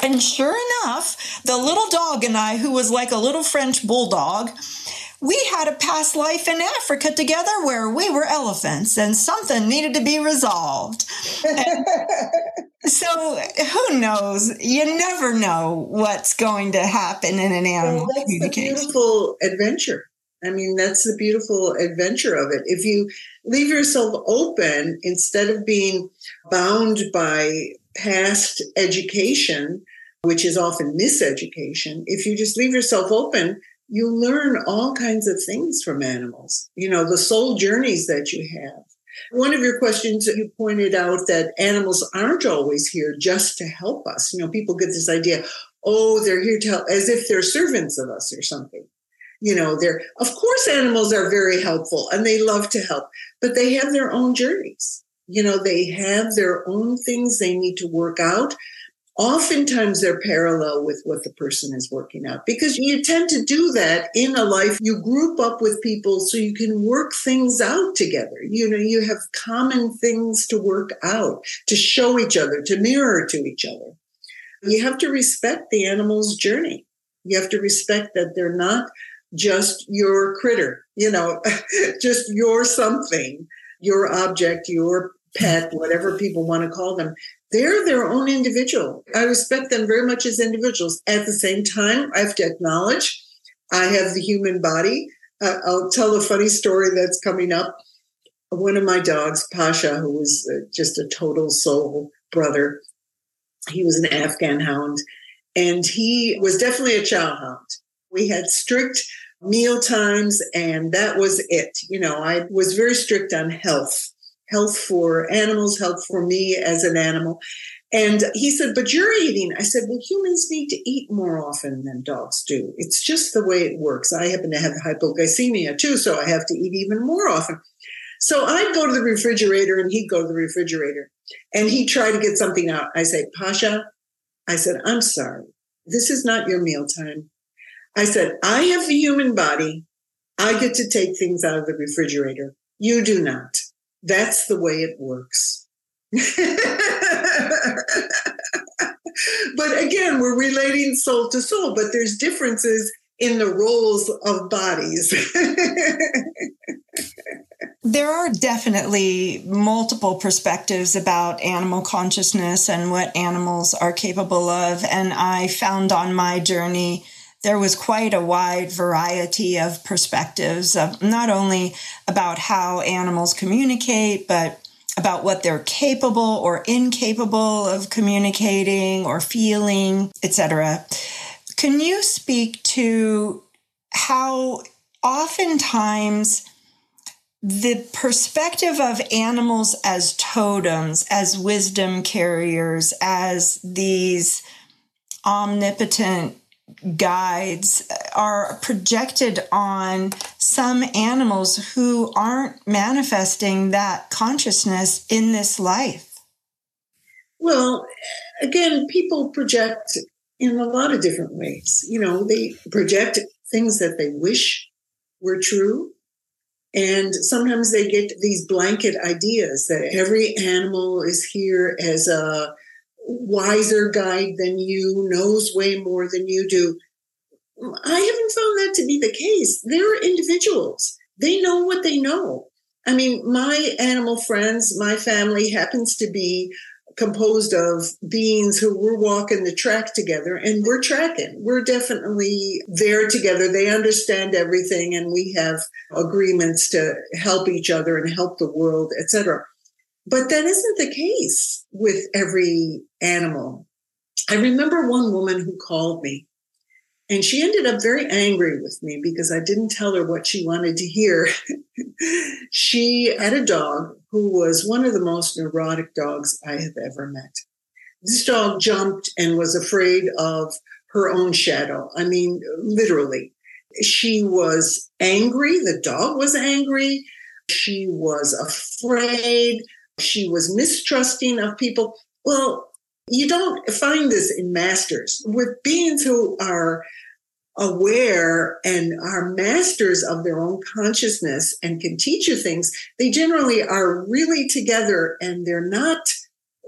And sure enough, the little dog and I, who was like a little French bulldog, we had a past life in Africa together where we were elephants and something needed to be resolved. so who knows? You never know what's going to happen in an animal well, that's. The beautiful adventure. I mean, that's the beautiful adventure of it. If you leave yourself open instead of being bound by past education, which is often miseducation, if you just leave yourself open, you learn all kinds of things from animals, you know, the soul journeys that you have. One of your questions, you pointed out that animals aren't always here just to help us. You know, people get this idea, oh, they're here to help, as if they're servants of us or something. You know, they're, of course, animals are very helpful and they love to help, but they have their own journeys. You know, they have their own things they need to work out oftentimes they're parallel with what the person is working out because you tend to do that in a life you group up with people so you can work things out together. You know you have common things to work out to show each other to mirror to each other. You have to respect the animal's journey. You have to respect that they're not just your critter you know just your something your object your pet whatever people want to call them they're their own individual. I respect them very much as individuals. At the same time, I have to acknowledge I have the human body. Uh, I'll tell a funny story that's coming up. One of my dogs, Pasha, who was uh, just a total soul brother, he was an Afghan hound, and he was definitely a chow hound. We had strict meal times, and that was it. You know, I was very strict on health health for animals, health for me as an animal. And he said, But you're eating. I said, Well, humans need to eat more often than dogs do. It's just the way it works. I happen to have hypoglycemia too, so I have to eat even more often. So I'd go to the refrigerator and he'd go to the refrigerator and he'd try to get something out. I say, Pasha, I said, I'm sorry. This is not your mealtime. I said, I have the human body. I get to take things out of the refrigerator. You do not. That's the way it works. but again, we're relating soul to soul, but there's differences in the roles of bodies. there are definitely multiple perspectives about animal consciousness and what animals are capable of. And I found on my journey there was quite a wide variety of perspectives of not only about how animals communicate, but about what they're capable or incapable of communicating or feeling, etc. Can you speak to how oftentimes the perspective of animals as totems, as wisdom carriers, as these omnipotent guides are projected on some animals who aren't manifesting that consciousness in this life? Well, again, people project in a lot of different ways. You know, they project things that they wish were true. And sometimes they get these blanket ideas that every animal is here as a wiser guide than you, knows way more than you do. I haven't found that to be the case. They're individuals. They know what they know. I mean, my animal friends, my family happens to be composed of beings who we're walking the track together and we're tracking. We're definitely there together. They understand everything and we have agreements to help each other and help the world, etc. But that isn't the case with every animal. I remember one woman who called me and she ended up very angry with me because I didn't tell her what she wanted to hear. she had a dog who was one of the most neurotic dogs I have ever met. This dog jumped and was afraid of her own shadow. I mean, literally. She was angry. The dog was angry. She was afraid. She was mistrusting of people. Well, you don't find this in masters. With beings who are aware and are masters of their own consciousness and can teach you things, they generally are really together and they're not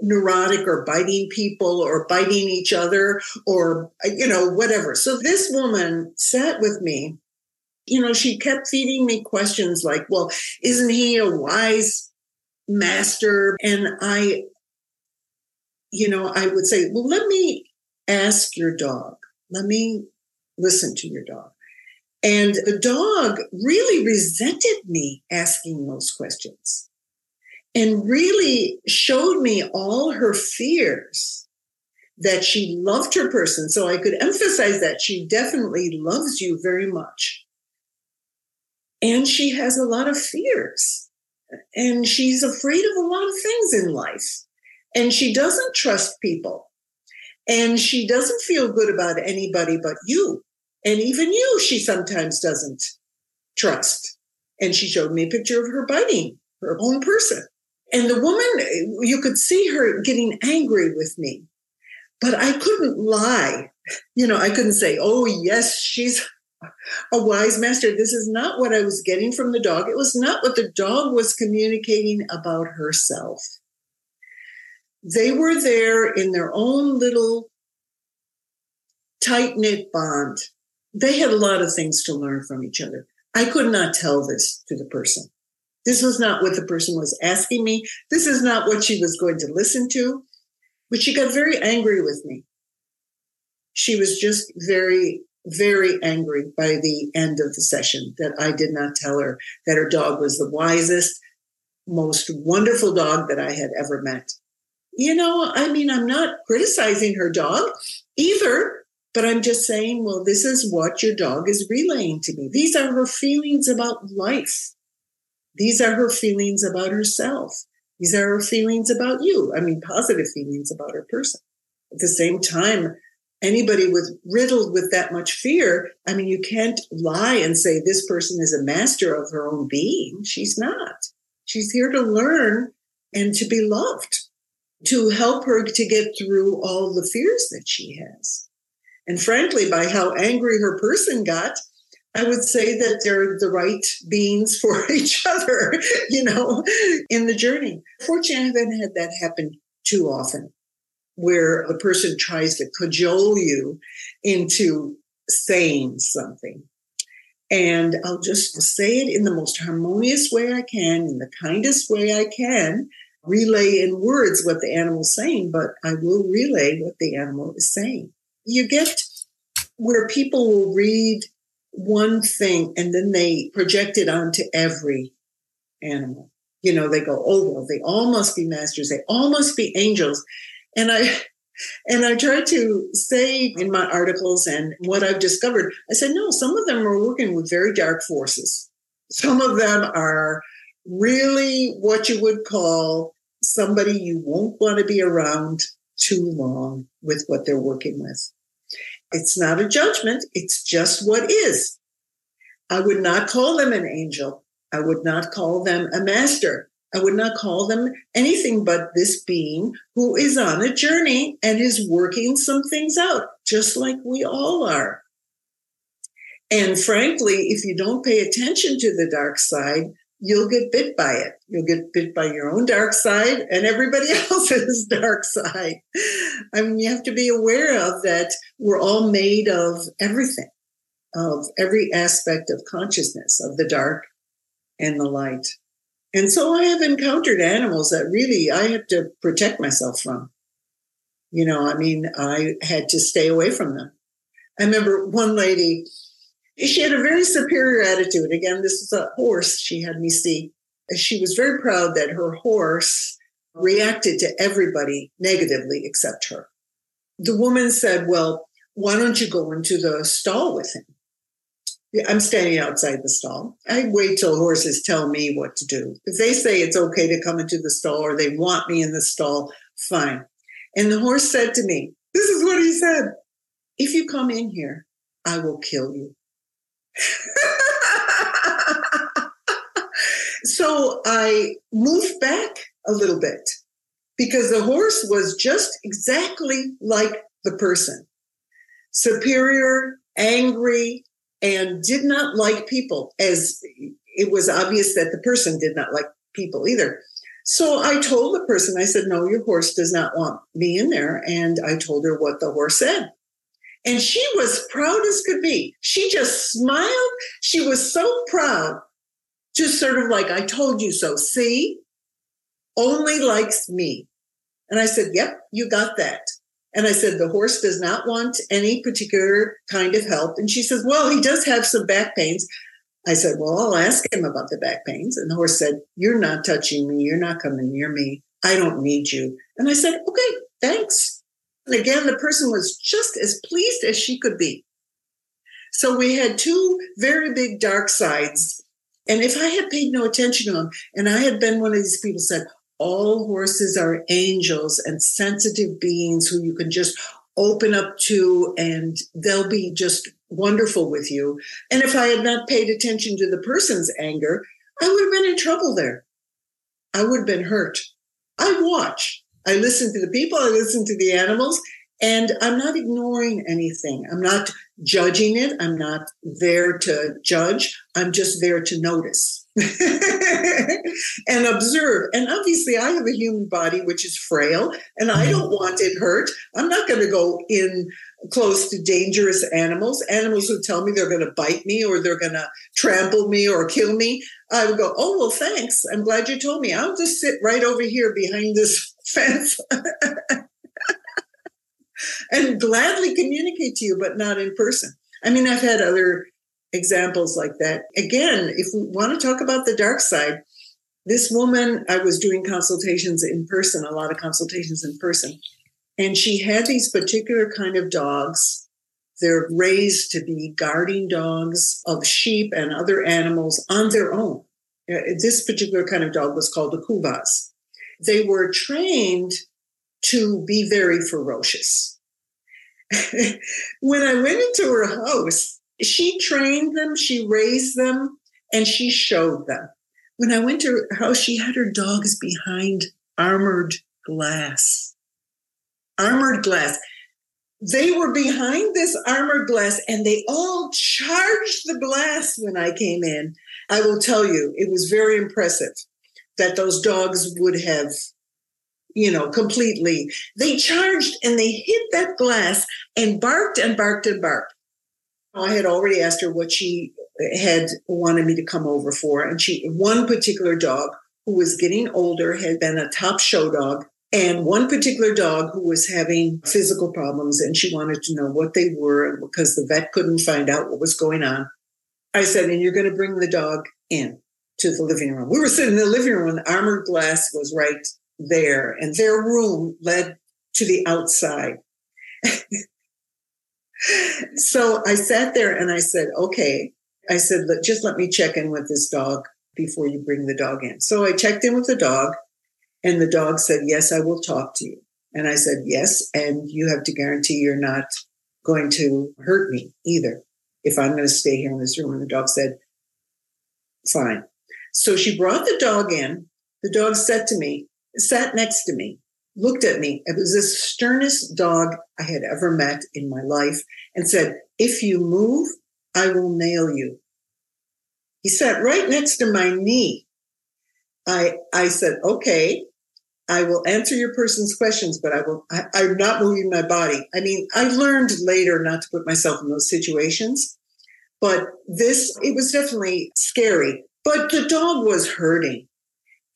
neurotic or biting people or biting each other or, you know, whatever. So this woman sat with me. You know, she kept feeding me questions like, well, isn't he a wise master. And I, you know, I would say, well, let me ask your dog. Let me listen to your dog. And the dog really resented me asking those questions and really showed me all her fears that she loved her person. So I could emphasize that she definitely loves you very much. And she has a lot of fears and she's afraid of a lot of things in life. And she doesn't trust people. And she doesn't feel good about anybody but you. And even you, she sometimes doesn't trust. And she showed me a picture of her biting her own person. And the woman, you could see her getting angry with me. but I couldn't lie. You know, I couldn't say, oh, yes, she's a wise master. This is not what I was getting from the dog. It was not what the dog was communicating about herself. They were there in their own little tight knit bond. They had a lot of things to learn from each other. I could not tell this to the person. This was not what the person was asking me. This is not what she was going to listen to. But she got very angry with me. She was just very, very angry by the end of the session that I did not tell her that her dog was the wisest, most wonderful dog that I had ever met. You know, I mean, I'm not criticizing her dog either, but I'm just saying, well, this is what your dog is relaying to me. These are her feelings about life. These are her feelings about herself. These are her feelings about you. I mean, positive feelings about her person. At the same time, anybody with riddled with that much fear, I mean, you can't lie and say this person is a master of her own being. She's not. She's here to learn and to be loved, to help her to get through all the fears that she has. And frankly, by how angry her person got, I would say that they're the right beings for each other, you know, in the journey. Fortunately, I haven't had that happen too often where the person tries to cajole you into saying something. And I'll just say it in the most harmonious way I can, in the kindest way I can, relay in words what the animal's saying, but I will relay what the animal is saying. You get where people will read one thing and then they project it onto every animal. You know, they go, oh, well, they all must be masters. They all must be angels. And I, and I try to say in my articles and what I've discovered, I said, no, some of them are working with very dark forces. Some of them are really what you would call somebody you won't want to be around too long with what they're working with. It's not a judgment. It's just what is. I would not call them an angel. I would not call them a master. I would not call them anything but this being who is on a journey and is working some things out, just like we all are. And frankly, if you don't pay attention to the dark side, you'll get bit by it. You'll get bit by your own dark side and everybody else's dark side. I mean, you have to be aware of that we're all made of everything, of every aspect of consciousness, of the dark and the light. And so I have encountered animals that really I have to protect myself from. You know, I mean, I had to stay away from them. I remember one lady, she had a very superior attitude. Again, this is a horse she had me see. She was very proud that her horse reacted to everybody negatively except her. The woman said, Well, why don't you go into the stall with him? I'm standing outside the stall. I wait till horses tell me what to do. If they say it's okay to come into the stall or they want me in the stall, fine. And the horse said to me, This is what he said If you come in here, I will kill you. so I moved back a little bit because the horse was just exactly like the person superior, angry, and did not like people, as it was obvious that the person did not like people either. So I told the person, I said, No, your horse does not want me in there. And I told her what the horse said. And she was proud as could be. She just smiled. She was so proud, just sort of like, I told you so. See, only likes me. And I said, Yep, you got that. And I said, The horse does not want any particular kind of help. And she says, Well, he does have some back pains. I said, Well, I'll ask him about the back pains. And the horse said, You're not touching me. You're not coming near me. I don't need you. And I said, Okay, thanks. And again, the person was just as pleased as she could be. So we had two very big dark sides. And if I had paid no attention to them, and I had been one of these people said, all horses are angels and sensitive beings who you can just open up to and they'll be just wonderful with you. And if I had not paid attention to the person's anger, I would have been in trouble there. I would have been hurt. I watch. I listen to the people, I listen to the animals, And I'm not ignoring anything. I'm not judging it. I'm not there to judge. I'm just there to notice and observe. And obviously, I have a human body which is frail and I mm-hmm. don't want it hurt. I'm not going to go in close to dangerous animals, animals who tell me they're going to bite me or they're going to trample me or kill me. I would go, Oh, well, thanks. I'm glad you told me. I'll just sit right over here behind this fence and gladly communicate to you, but not in person. I mean, I've had other examples like that. Again, if we want to talk about the dark side, this woman, I was doing consultations in person, a lot of consultations in person, and she had these particular kind of dogs. They're raised to be guarding dogs of sheep and other animals on their own. Uh, this particular kind of dog was called a Kuvasz. They were trained to be very ferocious. when I went into her house, she trained them, she raised them, and she showed them. When I went to her house, she had her dogs behind armored glass. Armored glass. They were behind this armored glass and they all charged the glass when I came in. I will tell you, it was very impressive that those dogs would have you know, completely. They charged and they hit that glass and barked and barked and barked. I had already asked her what she had wanted me to come over for. And she, one particular dog who was getting older had been a top show dog. And one particular dog who was having physical problems, and she wanted to know what they were because the vet couldn't find out what was going on. I said, and you're going to bring the dog in to the living room. We were sitting in the living room, and the armored glass was right there, and their room led to the outside. so I sat there and I said, okay. I said, Look, just let me check in with this dog before you bring the dog in. So I checked in with the dog, and the dog said, yes, I will talk to you. And I said, yes. And you have to guarantee you're not going to hurt me either if I'm going to stay here in this room. And the dog said, fine. So she brought the dog in. The dog said to me, sat next to me, looked at me. It was the sternest dog I had ever met in my life and said, If you move, I will nail you. He sat right next to my knee. I, I said, Okay, I will answer your person's questions, but I will, I, I'm not moving my body. I mean, I learned later not to put myself in those situations, but this, it was definitely scary. But the dog was hurting.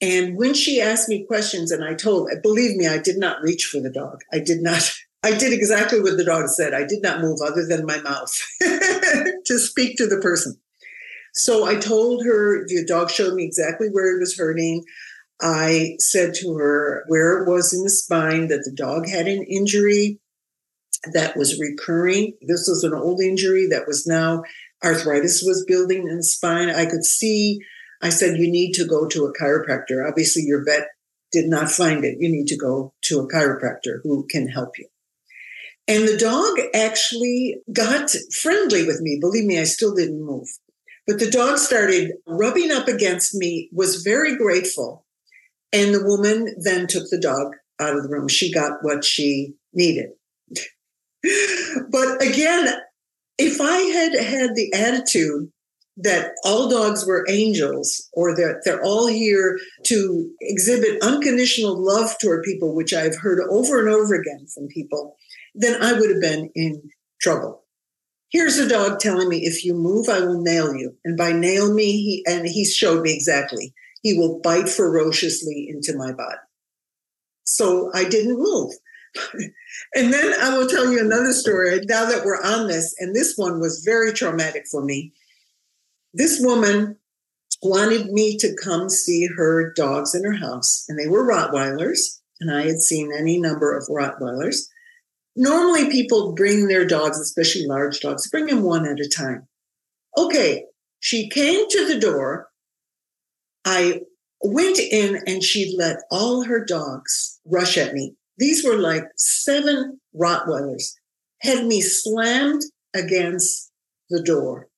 And when she asked me questions and I told, believe me, I did not reach for the dog. I did not, I did exactly what the dog said. I did not move other than my mouth to speak to the person. So I told her, the dog showed me exactly where it was hurting. I said to her where it was in the spine that the dog had an injury that was recurring. This was an old injury that was now arthritis was building in the spine. I could see I said, you need to go to a chiropractor. Obviously, your vet did not find it. You need to go to a chiropractor who can help you. And the dog actually got friendly with me. Believe me, I still didn't move. But the dog started rubbing up against me, was very grateful. And the woman then took the dog out of the room. She got what she needed. but again, if I had had the attitude that all dogs were angels or that they're all here to exhibit unconditional love toward people, which I've heard over and over again from people, then I would have been in trouble. Here's a dog telling me, if you move, I will nail you. And by nail me, he, and he showed me exactly, he will bite ferociously into my body. So I didn't move. and then I will tell you another story now that we're on this. And this one was very traumatic for me this woman wanted me to come see her dogs in her house, and they were Rottweilers, and I had seen any number of Rottweilers. Normally, people bring their dogs, especially large dogs, bring them one at a time. Okay, she came to the door. I went in and she let all her dogs rush at me. These were like seven Rottweilers, had me slammed against the door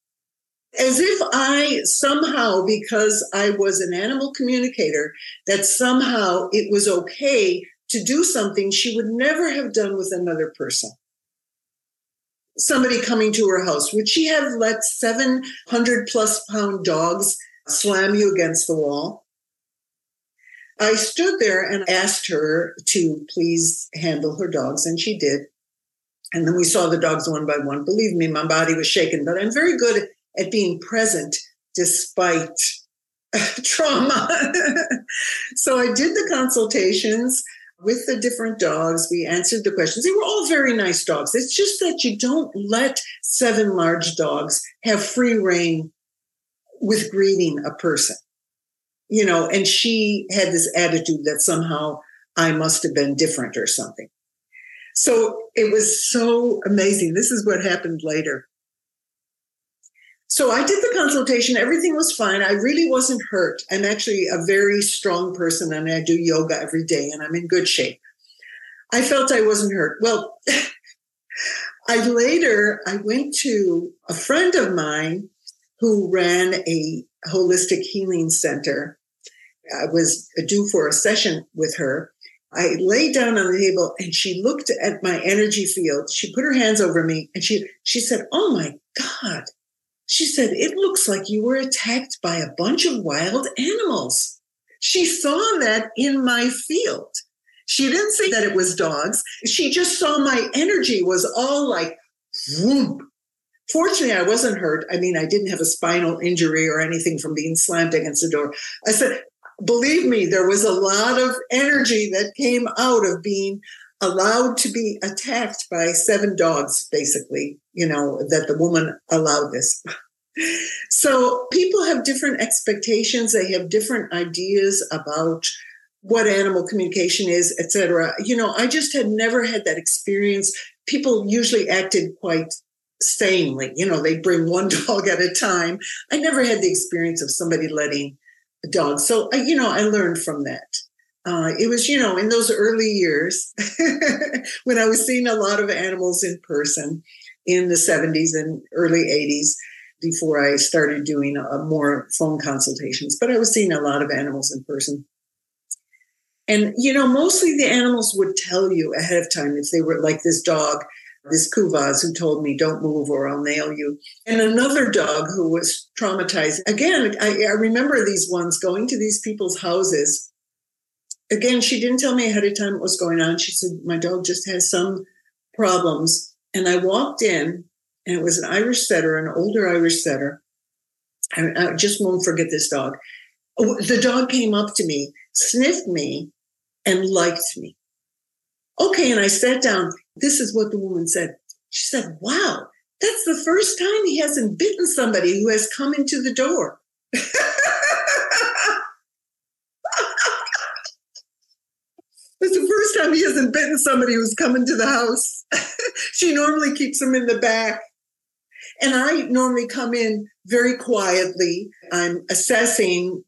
as if I somehow, because I was an animal communicator, that somehow it was okay to do something she would never have done with another person. Somebody coming to her house, would she have let 700 plus pound dogs slam you against the wall? I stood there and asked her to please handle her dogs, and she did. And then we saw the dogs one by one. Believe me, my body was shaken, but I'm very good at being present despite trauma. so I did the consultations with the different dogs. We answered the questions. They were all very nice dogs. It's just that you don't let seven large dogs have free reign with greeting a person. You know, and she had this attitude that somehow I must have been different or something. So it was so amazing. This is what happened later. So I did the consultation. Everything was fine. I really wasn't hurt. I'm actually a very strong person and I do yoga every day and I'm in good shape. I felt I wasn't hurt. Well, I later I went to a friend of mine who ran a holistic healing center. I was due for a session with her. I laid down on the table and she looked at my energy field. She put her hands over me and she she said, "Oh my god." She said, It looks like you were attacked by a bunch of wild animals. She saw that in my field. She didn't say that it was dogs. She just saw my energy was all like, whoop. Fortunately, I wasn't hurt. I mean, I didn't have a spinal injury or anything from being slammed against the door. I said, believe me, there was a lot of energy that came out of being allowed to be attacked by seven dogs, basically, you know, that the woman allowed this. so people have different expectations. They have different ideas about what animal communication is, etc. You know, I just had never had that experience. People usually acted quite sanely. You know, they bring one dog at a time. I never had the experience of somebody letting a dog. So, you know, I learned from that. Uh, it was, you know, in those early years when I was seeing a lot of animals in person in the 70s and early 80s before I started doing uh, more phone consultations, but I was seeing a lot of animals in person. And, you know, mostly the animals would tell you ahead of time if they were like this dog, this Kuvasz who told me, don't move or I'll nail you. And another dog who was traumatized. Again, I, I remember these ones going to these people's houses. Again, she didn't tell me ahead of time what was going on. She said, my dog just has some problems. And I walked in and it was an Irish setter, an older Irish setter. I, I just won't forget this dog. Oh, the dog came up to me, sniffed me, and liked me. Okay, and I sat down. This is what the woman said. She said, Wow, that's the first time he hasn't bitten somebody who has come into the door. It's the first time he hasn't bitten somebody who's coming to the house. she normally keeps them in the back. And I normally come in very quietly. I'm assessing,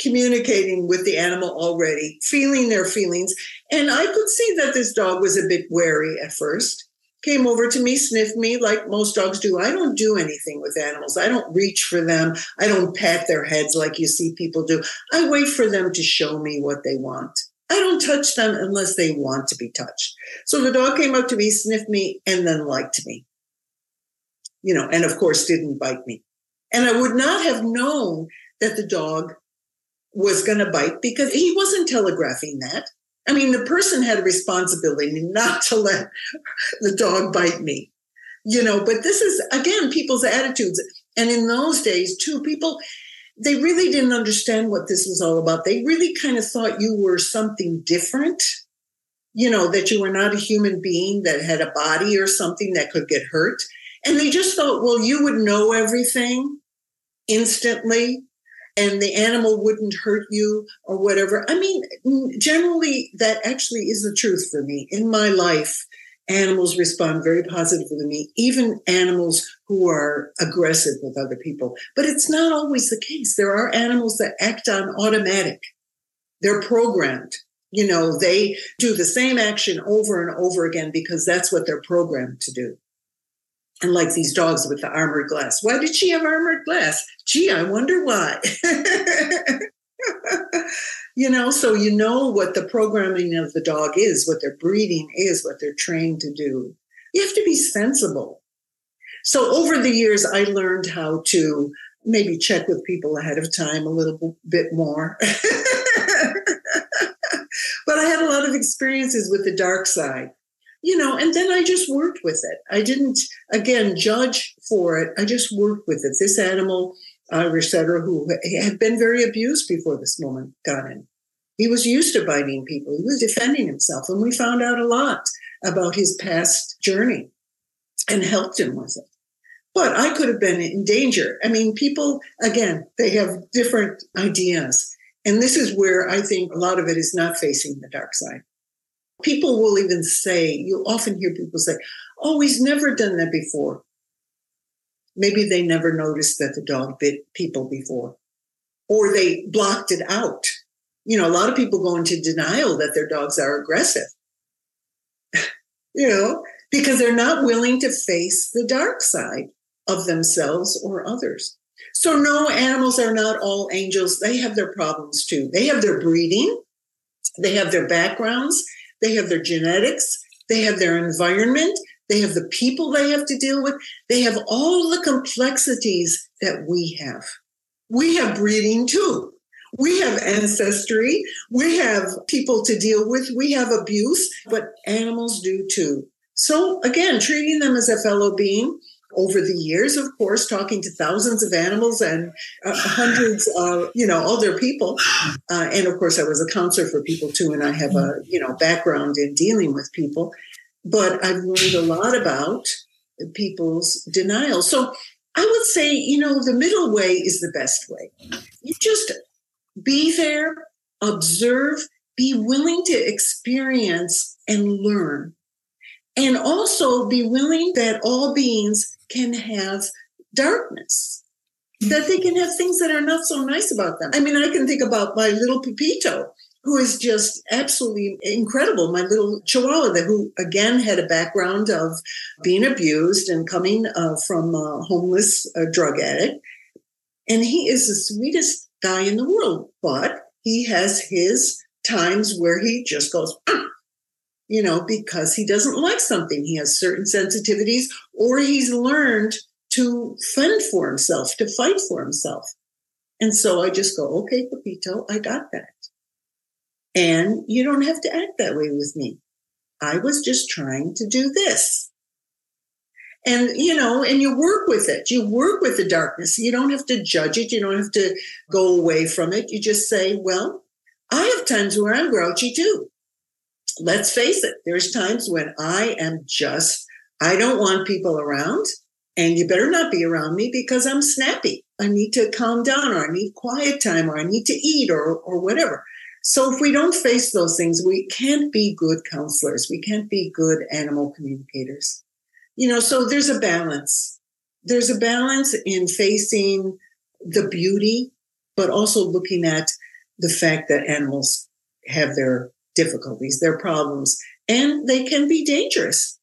communicating with the animal already, feeling their feelings. And I could see that this dog was a bit wary at first. Came over to me, sniffed me like most dogs do. I don't do anything with animals. I don't reach for them. I don't pat their heads like you see people do. I wait for them to show me what they want. I don't touch them unless they want to be touched. So the dog came up to me, sniffed me, and then liked me you know, and of course didn't bite me. And I would not have known that the dog was going to bite because he wasn't telegraphing that. I mean, the person had a responsibility not to let the dog bite me, you know, but this is, again, people's attitudes. And in those days, too, people, they really didn't understand what this was all about. They really kind of thought you were something different, you know, that you were not a human being that had a body or something that could get hurt. And they just thought, well, you would know everything instantly and the animal wouldn't hurt you or whatever. I mean, generally, that actually is the truth for me. In my life, animals respond very positively to me, even animals who are aggressive with other people. But it's not always the case. There are animals that act on automatic, they're programmed. You know, they do the same action over and over again because that's what they're programmed to do and like these dogs with the armored glass. Why did she have armored glass? Gee, I wonder why. You know, so you know what the programming of the dog is, what their breeding is, what they're trained to do. You have to be sensible. So over the years, I learned how to maybe check with people ahead of time a little bit more. but I had a lot of experiences with the dark side, you know, and then I just worked with it. I didn't, again, judge for it. I just worked with it. This animal, Uh, Irish setter, who had been very abused before this woman got in. He was used to biting people. He was defending himself. And we found out a lot about his past journey and helped him with it but I could have been in danger. I mean, people, again, they have different ideas. And this is where I think a lot of it is not facing the dark side. People will even say, you often hear people say, oh, he's never done that before. Maybe they never noticed that the dog bit people before, or they blocked it out. You know, a lot of people go into denial that their dogs are aggressive, you know, because they're not willing to face the dark side of themselves or others. So, no, animals are not all angels. They have their problems too. They have their breeding, they have their backgrounds, they have their genetics, they have their environment, they have the people they have to deal with, they have all the complexities that we have. We have breeding too. We have ancestry. We have people to deal with. We have abuse, but animals do too. So again, treating them as a fellow being over the years, of course, talking to thousands of animals and uh, hundreds of, you know, other people. Uh, and of course, I was a counselor for people too, and I have a, you know, background in dealing with people. But I've learned a lot about people's denial. So I would say, you know, the middle way is the best way. You just be there, observe, be willing to experience and learn. And also be willing that all beings can have darkness, that they can have things that are not so nice about them. I mean, I can think about my little Pepito, who is just absolutely incredible. My little Chihuahua, who again had a background of being abused and coming uh, from a homeless uh, drug addict. And he is the sweetest guy in the world, but he has his times where he just goes, ah, you know, because he doesn't like something. He has certain sensitivities, or he's learned to fend for himself, to fight for himself. And so I just go, okay, Pepito, I got that. And you don't have to act that way with me. I was just trying to do this. And, you know, and you work with it. You work with the darkness. You don't have to judge it. You don't have to go away from it. You just say, well, I have times where I'm grouchy too let's face it, there's times when I am just, I don't want people around, and you better not be around me because I'm snappy. I need to calm down, or I need quiet time, or I need to eat, or, or whatever. So if we don't face those things, we can't be good counselors. We can't be good animal communicators. You know, so there's a balance. There's a balance in facing the beauty, but also looking at the fact that animals have their difficulties, their problems, and they can be dangerous.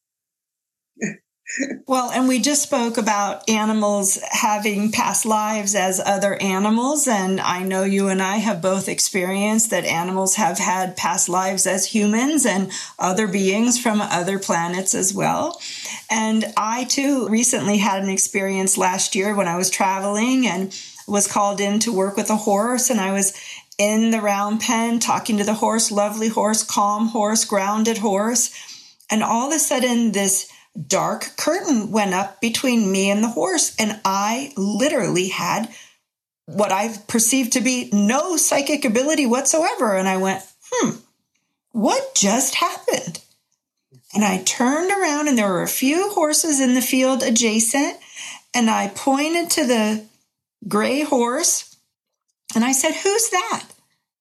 Well, and we just spoke about animals having past lives as other animals. And I know you and I have both experienced that animals have had past lives as humans and other beings from other planets as well. And I too recently had an experience last year when I was traveling and was called in to work with a horse. And I was in the round pen, talking to the horse, lovely horse, calm horse, grounded horse. And all of a sudden, this dark curtain went up between me and the horse. And I literally had what I perceived to be no psychic ability whatsoever. And I went, hmm, what just happened? And I turned around, and there were a few horses in the field adjacent. And I pointed to the gray horse and I said, Who's that?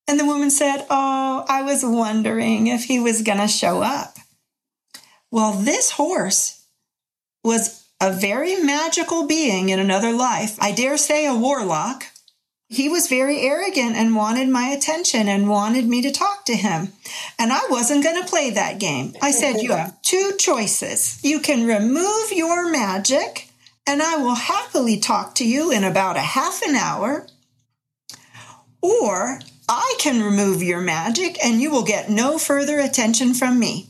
And the woman said, Oh, I was wondering if he was going to show up. Well, this horse was a very magical being in another life. I dare say a warlock. He was very arrogant and wanted my attention and wanted me to talk to him. And I wasn't going to play that game. I said, You have two choices. You can remove your magic, and I will happily talk to you in about a half an hour, or I can remove your magic and you will get no further attention from me.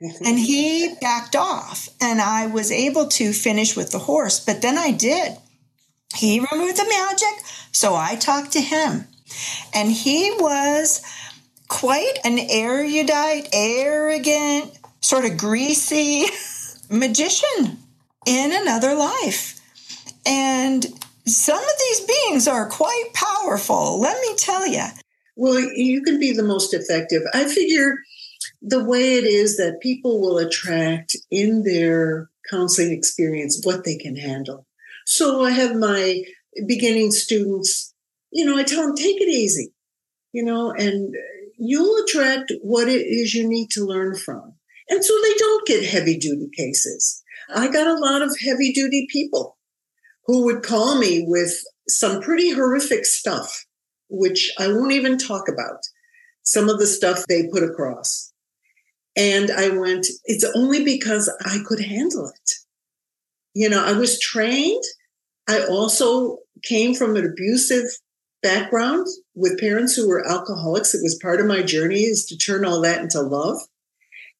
And he backed off, and I was able to finish with the horse, but then I did. He removed the magic, so I talked to him. And he was quite an erudite, arrogant, sort of greasy magician in another life. And some of these beings are quite powerful, let me tell you. Well, you can be the most effective. I figure the way it is that people will attract in their counseling experience what they can handle. So I have my beginning students, you know, I tell them, take it easy, you know, and you'll attract what it is you need to learn from. And so they don't get heavy duty cases. I got a lot of heavy duty people who would call me with some pretty horrific stuff, which I won't even talk about. Some of the stuff they put across. And I went, it's only because I could handle it. You know, I was trained. I also came from an abusive background with parents who were alcoholics. It was part of my journey is to turn all that into love.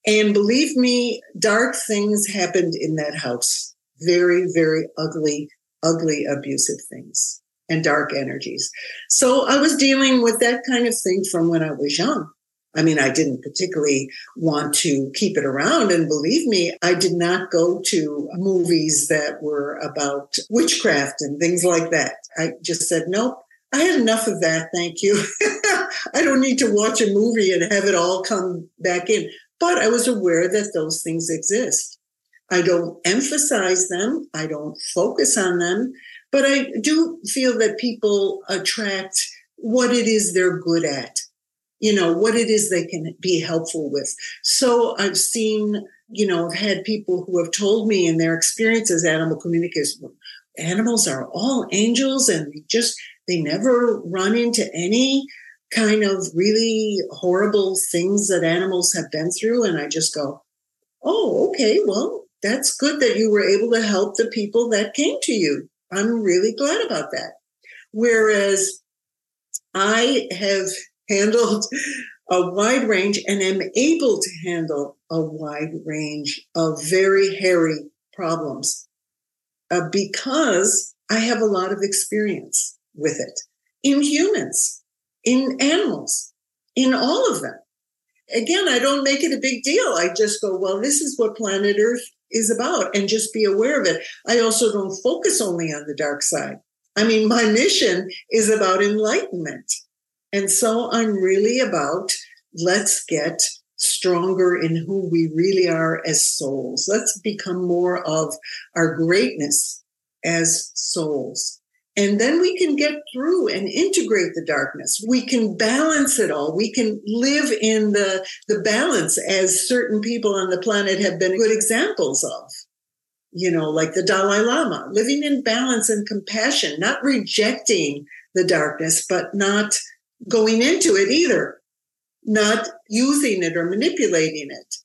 And believe me, dark things happened in that house. Very, very ugly, ugly, abusive things and dark energies. So I was dealing with that kind of thing from when I was young. I mean, I didn't particularly want to keep it around. And believe me, I did not go to movies that were about witchcraft and things like that. I just said, nope, I had enough of that. Thank you. I don't need to watch a movie and have it all come back in. But I was aware that those things exist. I don't emphasize them. I don't focus on them, but I do feel that people attract what it is they're good at you know, what it is they can be helpful with. So I've seen, you know, I've had people who have told me in their experience as animal communicators, animals are all angels and they just, they never run into any kind of really horrible things that animals have been through. And I just go, oh, okay, well, that's good that you were able to help the people that came to you. I'm really glad about that. Whereas I have handled a wide range and am able to handle a wide range of very hairy problems uh, because I have a lot of experience with it in humans, in animals, in all of them. Again, I don't make it a big deal. I just go, well, this is what planet Earth is about and just be aware of it. I also don't focus only on the dark side. I mean, my mission is about enlightenment. And so I'm really about let's get stronger in who we really are as souls. Let's become more of our greatness as souls. And then we can get through and integrate the darkness. We can balance it all. We can live in the, the balance as certain people on the planet have been good examples of. You know, like the Dalai Lama, living in balance and compassion, not rejecting the darkness, but not going into it either, not using it or manipulating it,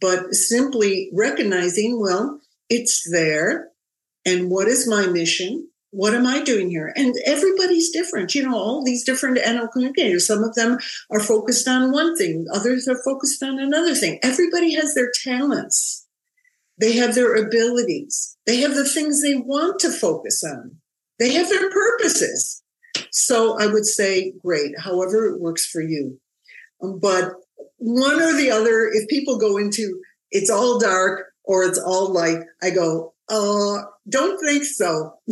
but simply recognizing, well, it's there. And what is my mission? What am I doing here? And everybody's different. You know, all these different animal communicators, some of them are focused on one thing, others are focused on another thing. Everybody has their talents. They have their abilities. They have the things they want to focus on. They have their purposes. So I would say, great, however it works for you. Um, but one or the other, if people go into it's all dark or it's all light, I go, uh, don't think so.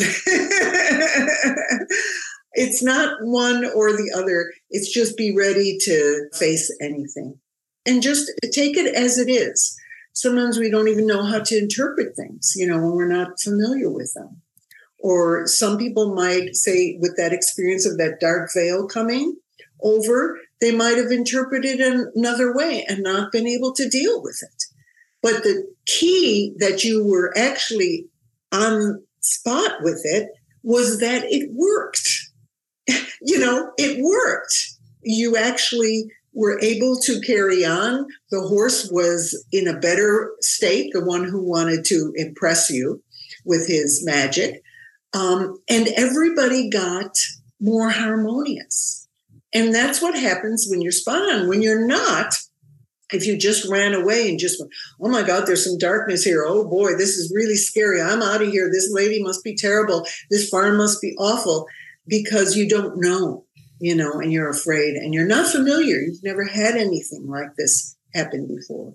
it's not one or the other. It's just be ready to face anything and just take it as it is. Sometimes we don't even know how to interpret things, you know, when we're not familiar with them. Or some people might say, with that experience of that dark veil coming over, they might have interpreted another way and not been able to deal with it. But the key that you were actually on spot with it was that it worked. you know, it worked. You actually were able to carry on. The horse was in a better state, the one who wanted to impress you with his magic. Um, and everybody got more harmonious. And that's what happens when you're spot on. When you're not, if you just ran away and just went, oh my God, there's some darkness here. Oh boy, this is really scary. I'm out of here. This lady must be terrible. This farm must be awful because you don't know, you know, and you're afraid and you're not familiar. You've never had anything like this happen before.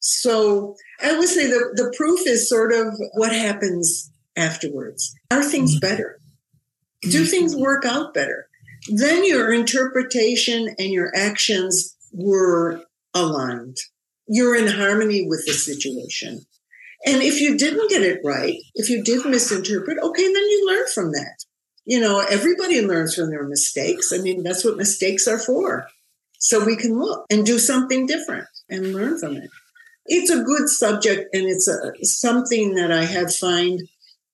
So I would say the, the proof is sort of what happens afterwards. Are things mm-hmm. better? Do things work out better? Then your interpretation and your actions were aligned. You're in harmony with the situation. And if you didn't get it right, if you did misinterpret, okay, then you learn from that. You know, everybody learns from their mistakes. I mean, that's what mistakes are for. So we can look and do something different and learn from it. It's a good subject and it's a, something that I have find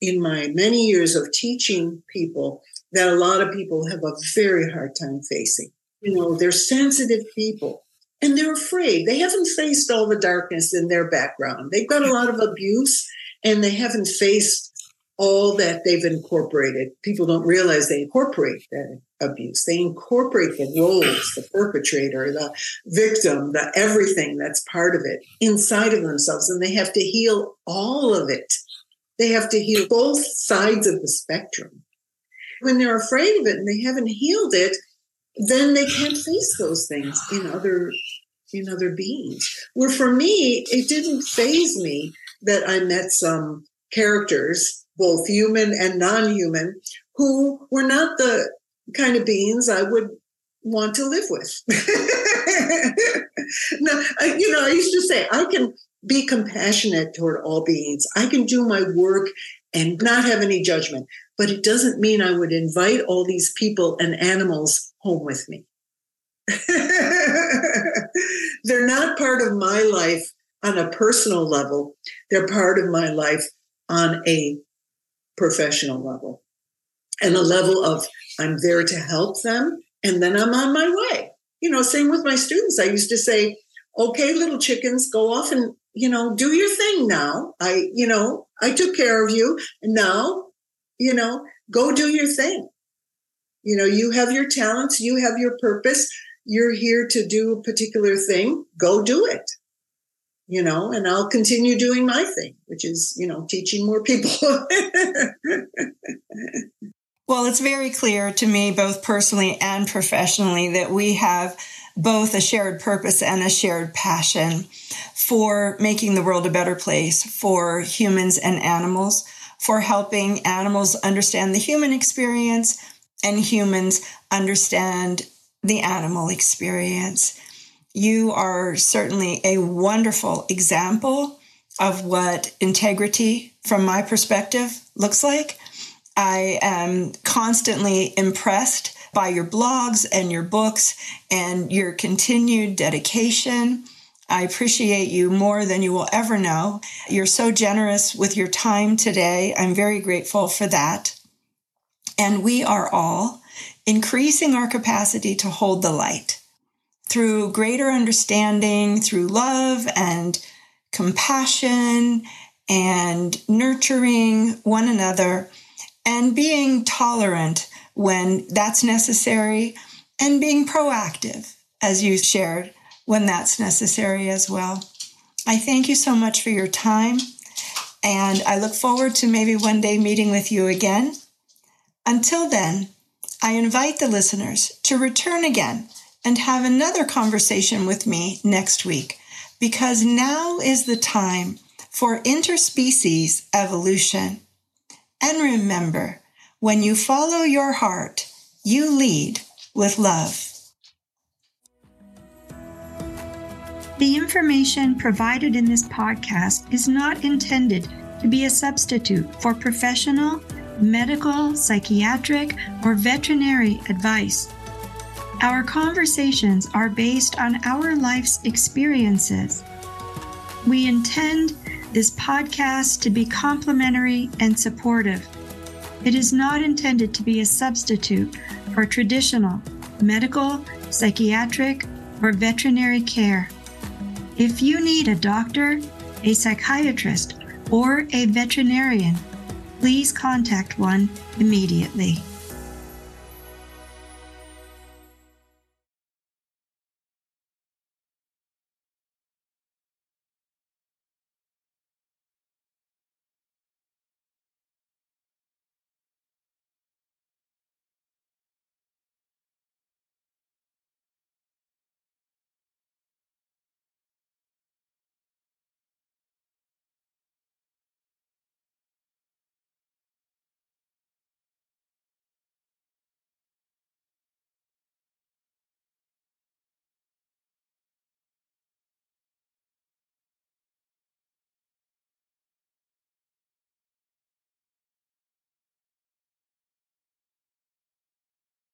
in my many years of teaching people that a lot of people have a very hard time facing. You know, they're sensitive people and they're afraid. They haven't faced all the darkness in their background. They've got a lot of abuse and they haven't faced all that they've incorporated. People don't realize they incorporate that abuse. They incorporate the roles, the perpetrator, the victim, the everything that's part of it inside of themselves. And they have to heal all of it. They have to heal both sides of the spectrum. When they're afraid of it and they haven't healed it, then they can't face those things in other in other beings. Where for me, it didn't faze me that I met some characters, both human and non-human, who were not the kind of beings I would want to live with. now, I, you know, I used to say I can be compassionate toward all beings. I can do my work and not have any judgment, but it doesn't mean I would invite all these people and animals home with me. They're not part of my life on a personal level. They're part of my life on a professional level and a level of I'm there to help them and then I'm on my way. You know, same with my students. I used to say, okay, little chickens, go off and, you know, do your thing now. I, you know, I took care of you. Now, you know, go do your thing. You know, you have your talents, you have your purpose. You're here to do a particular thing. Go do it. You know, and I'll continue doing my thing, which is, you know, teaching more people. well, it's very clear to me, both personally and professionally, that we have both a shared purpose and a shared passion for making the world a better place for humans and animals, for helping animals understand the human experience and humans understand the animal experience. You are certainly a wonderful example of what integrity, from my perspective, looks like. I am constantly impressed by your blogs and your books and your continued dedication. I appreciate you more than you will ever know. You're so generous with your time today. I'm very grateful for that. And we are all increasing our capacity to hold the light through greater understanding, through love and compassion and nurturing one another and being tolerant when that's necessary and being proactive, as you shared, when that's necessary as well. I thank you so much for your time, and I look forward to maybe one day meeting with you again. Until then, I invite the listeners to return again and have another conversation with me next week because now is the time for interspecies evolution. And remember, when you follow your heart, you lead with love. The information provided in this podcast is not intended to be a substitute for professional medical, psychiatric, or veterinary advice. Our conversations are based on our life's experiences. We intend this podcast to be complimentary and supportive. It is not intended to be a substitute for traditional medical, psychiatric, or veterinary care. If you need a doctor, a psychiatrist, or a veterinarian, please contact one immediately.